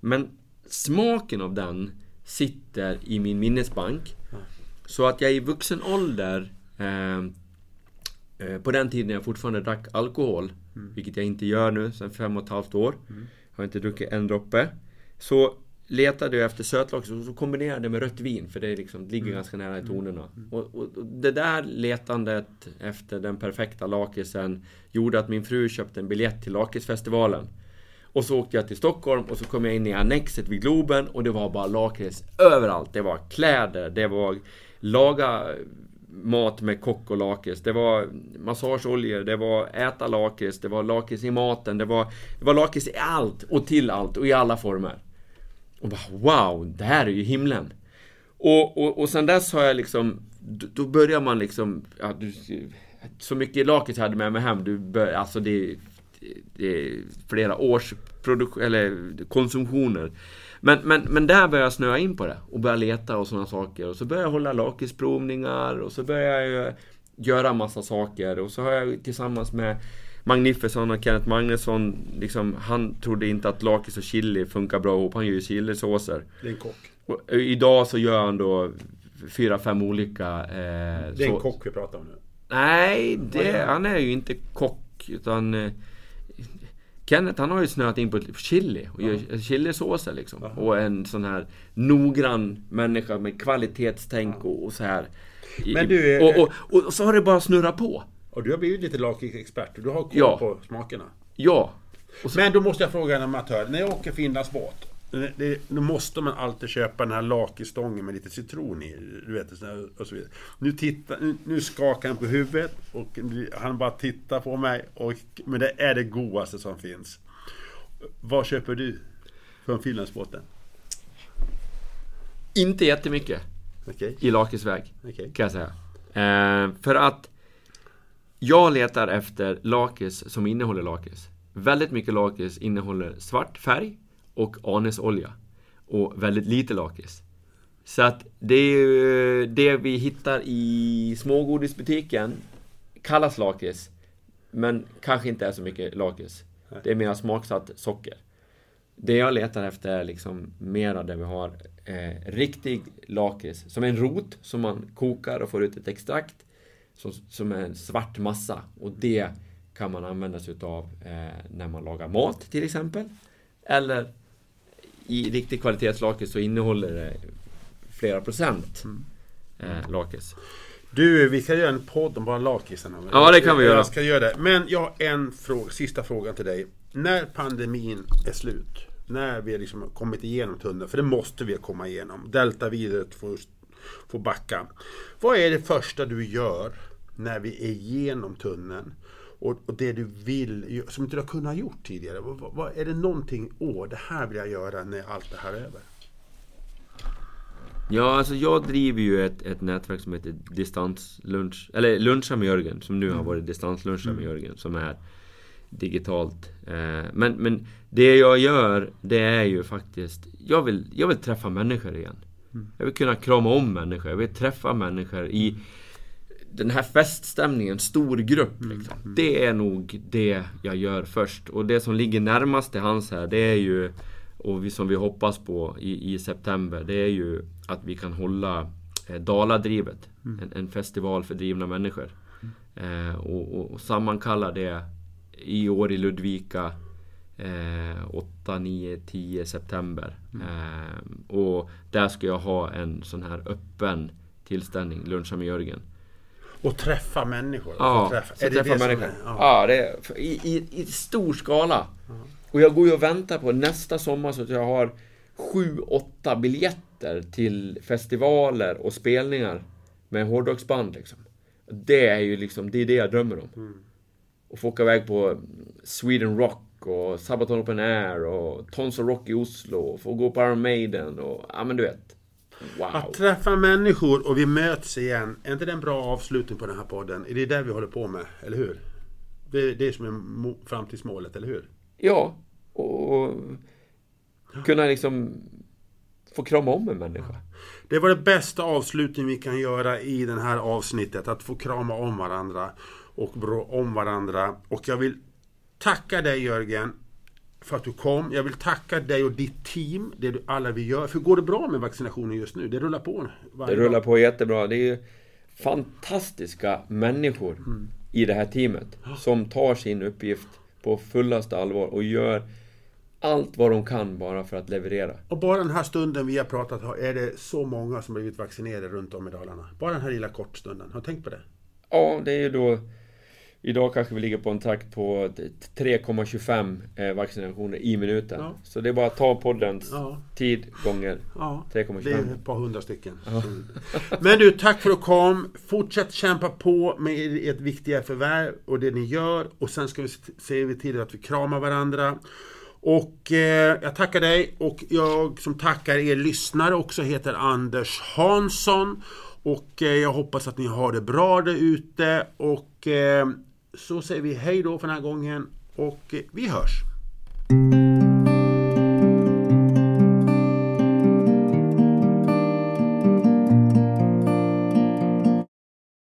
Men smaken av den sitter i min minnesbank. Så att jag i vuxen ålder ehm, eh, på den tiden jag fortfarande drack alkohol, mm. vilket jag inte gör nu sedan fem och ett halvt år. Mm. Har inte druckit en droppe. Så letade jag efter och så kombinerade det med rött vin för det, liksom, det ligger mm. ganska nära i tonerna. Mm. Och, och, och, det där letandet efter den perfekta lakritsen gjorde att min fru köpte en biljett till lakritsfestivalen. Och så åkte jag till Stockholm och så kom jag in i Annexet vid Globen och det var bara lakrits överallt. Det var kläder, det var laga mat med kock och lakrits. Det var massageoljor, det var äta lakrits, det var lakrits i maten, det var, det var lakrits i allt och till allt och i alla former. Och bara wow, det här är ju himlen. Och, och, och sen dess har jag liksom, då börjar man liksom, ja, du, så mycket lakrits jag hade med mig hem, du bör, alltså det, det är flera års produktion, eller konsumtioner. Men, men, men där började jag snöa in på det och börja leta och sådana saker. Och så började jag hålla lakritsprovningar och så började jag göra massa saker. Och så har jag tillsammans med Magnificent och Kenneth Magnusson, liksom, han trodde inte att lakrits och chili funkar bra ihop. Han gör ju chilisåser. Det är en kock. Och idag så gör han då fyra, fem olika... Eh, det är en kock vi pratar om nu. Nej, det, han är ju inte kock utan... Eh, Kenneth han har ju snöat in på chili och gör chilisåser liksom. Aha. Och en sån här noggrann människa med kvalitetstänk och, och så här. Men du, och, och, och, så har det bara snurrat på. Och du har blivit lite lakritsexpert. Du har koll ja. på smakerna. Ja. Så... Men då måste jag fråga en amatör. När jag åker Finlands båt det, då måste man alltid köpa den här lakistången med lite citron i. Du vet, och så vidare. Nu, tittar, nu, nu skakar han på huvudet och han bara tittar på mig. Och, men det är det godaste som finns. Vad köper du från Finlandsbåten? Inte jättemycket Okay. i lakisväg, Okay. kan jag säga. Eh, för att jag letar efter lakis som innehåller lakis. Väldigt mycket lakis innehåller svart färg och anesolja. Och väldigt lite lakis. Så att det det vi hittar i smågodisbutiken kallas lakis. Men kanske inte är så mycket lakis. Det är mer smaksatt socker. Det jag letar efter är liksom mera där vi har eh, riktig lakrits. Som en rot som man kokar och får ut ett extrakt. Som, som är en svart massa. Och det kan man använda sig utav eh, när man lagar mat till exempel. Eller i riktig kvalitetslakrits så innehåller det flera procent eh, lakrits. Du, vi ska göra en podd om bara lakrisarna. Ja, det kan vi göra. Jag ska göra det. Men jag har en fråga, sista fråga till dig. När pandemin är slut, när vi har liksom kommit igenom tunneln, för det måste vi komma igenom. Deltaviruset får, får backa. Vad är det första du gör när vi är igenom tunneln? Och, och det du vill, som inte du har kunnat gjort tidigare. Vad, vad, är det någonting, åh, det här vill jag göra när allt det här är över? Ja, alltså jag driver ju ett, ett nätverk som heter Distanslunch, eller Luncha med Jörgen, som nu har varit Distansluncha med Jörgen, som är digitalt. Eh, men, men det jag gör, det är ju faktiskt, jag vill, jag vill träffa människor igen. Jag vill kunna krama om människor, jag vill träffa människor i den här feststämningen, stor grupp liksom. Det är nog det jag gör först. Och det som ligger närmast till hands här, det är ju och vi, som vi hoppas på i, i september, det är ju att vi kan hålla eh, Daladrivet. En, en festival för drivna människor. Eh, och, och, och sammankalla det i år i Ludvika eh, 8, 9, 10 september. Eh, och där ska jag ha en sån här öppen tillställning, luncha med Jörgen. Och träffa människor. Ja, träffa, så är det träffa det människor. är- Ja, Ja. det är i, i, i stor skala. Och jag går ju och väntar på nästa sommar så att jag har sju, åtta biljetter till festivaler och spelningar med hårdrocksband liksom. Det är ju liksom, det är det jag drömmer om. Mm. Och få åka iväg på Sweden Rock och Sabaton Open Air och Tons of Rock i Oslo och få gå på Iron Maiden och, ja men du vet. Wow. Att träffa människor och vi möts igen. Är inte det en bra avslutning på den här podden? Är det det vi håller på med? Eller hur? Det är det som är framtidsmålet, eller hur? Ja, och kunna liksom få krama om en människa. Det var det bästa avslutning vi kan göra i det här avsnittet. Att få krama om varandra och bra om varandra. Och jag vill tacka dig Jörgen för att du kom. Jag vill tacka dig och ditt team, det du alla vi gör. För går det bra med vaccinationen just nu? Det rullar på Det rullar dag. på jättebra. Det är fantastiska människor i det här teamet som tar sin uppgift på fullaste allvar och gör allt vad de kan bara för att leverera. Och bara den här stunden vi har pratat är det så många som blivit vaccinerade runt om i Dalarna. Bara den här lilla kortstunden. Har du tänkt på det? Ja, det är ju då Idag kanske vi ligger på en takt på 3,25 eh, vaccinationer i minuten. Ja. Så det är bara att ta poddens Ja. tid gånger Ja, 3,25. det är ett par hundra stycken. Men du, tack för att du kom. Fortsätt kämpa på med ert viktiga förvärv och det ni gör. Och sen ska vi se- vi till att vi kramar varandra. Och eh, jag tackar dig och jag som tackar er lyssnare också heter Anders Hansson. Och eh, jag hoppas att ni har det bra där ute. Och eh, så säger vi hej då för den här gången och eh, vi hörs.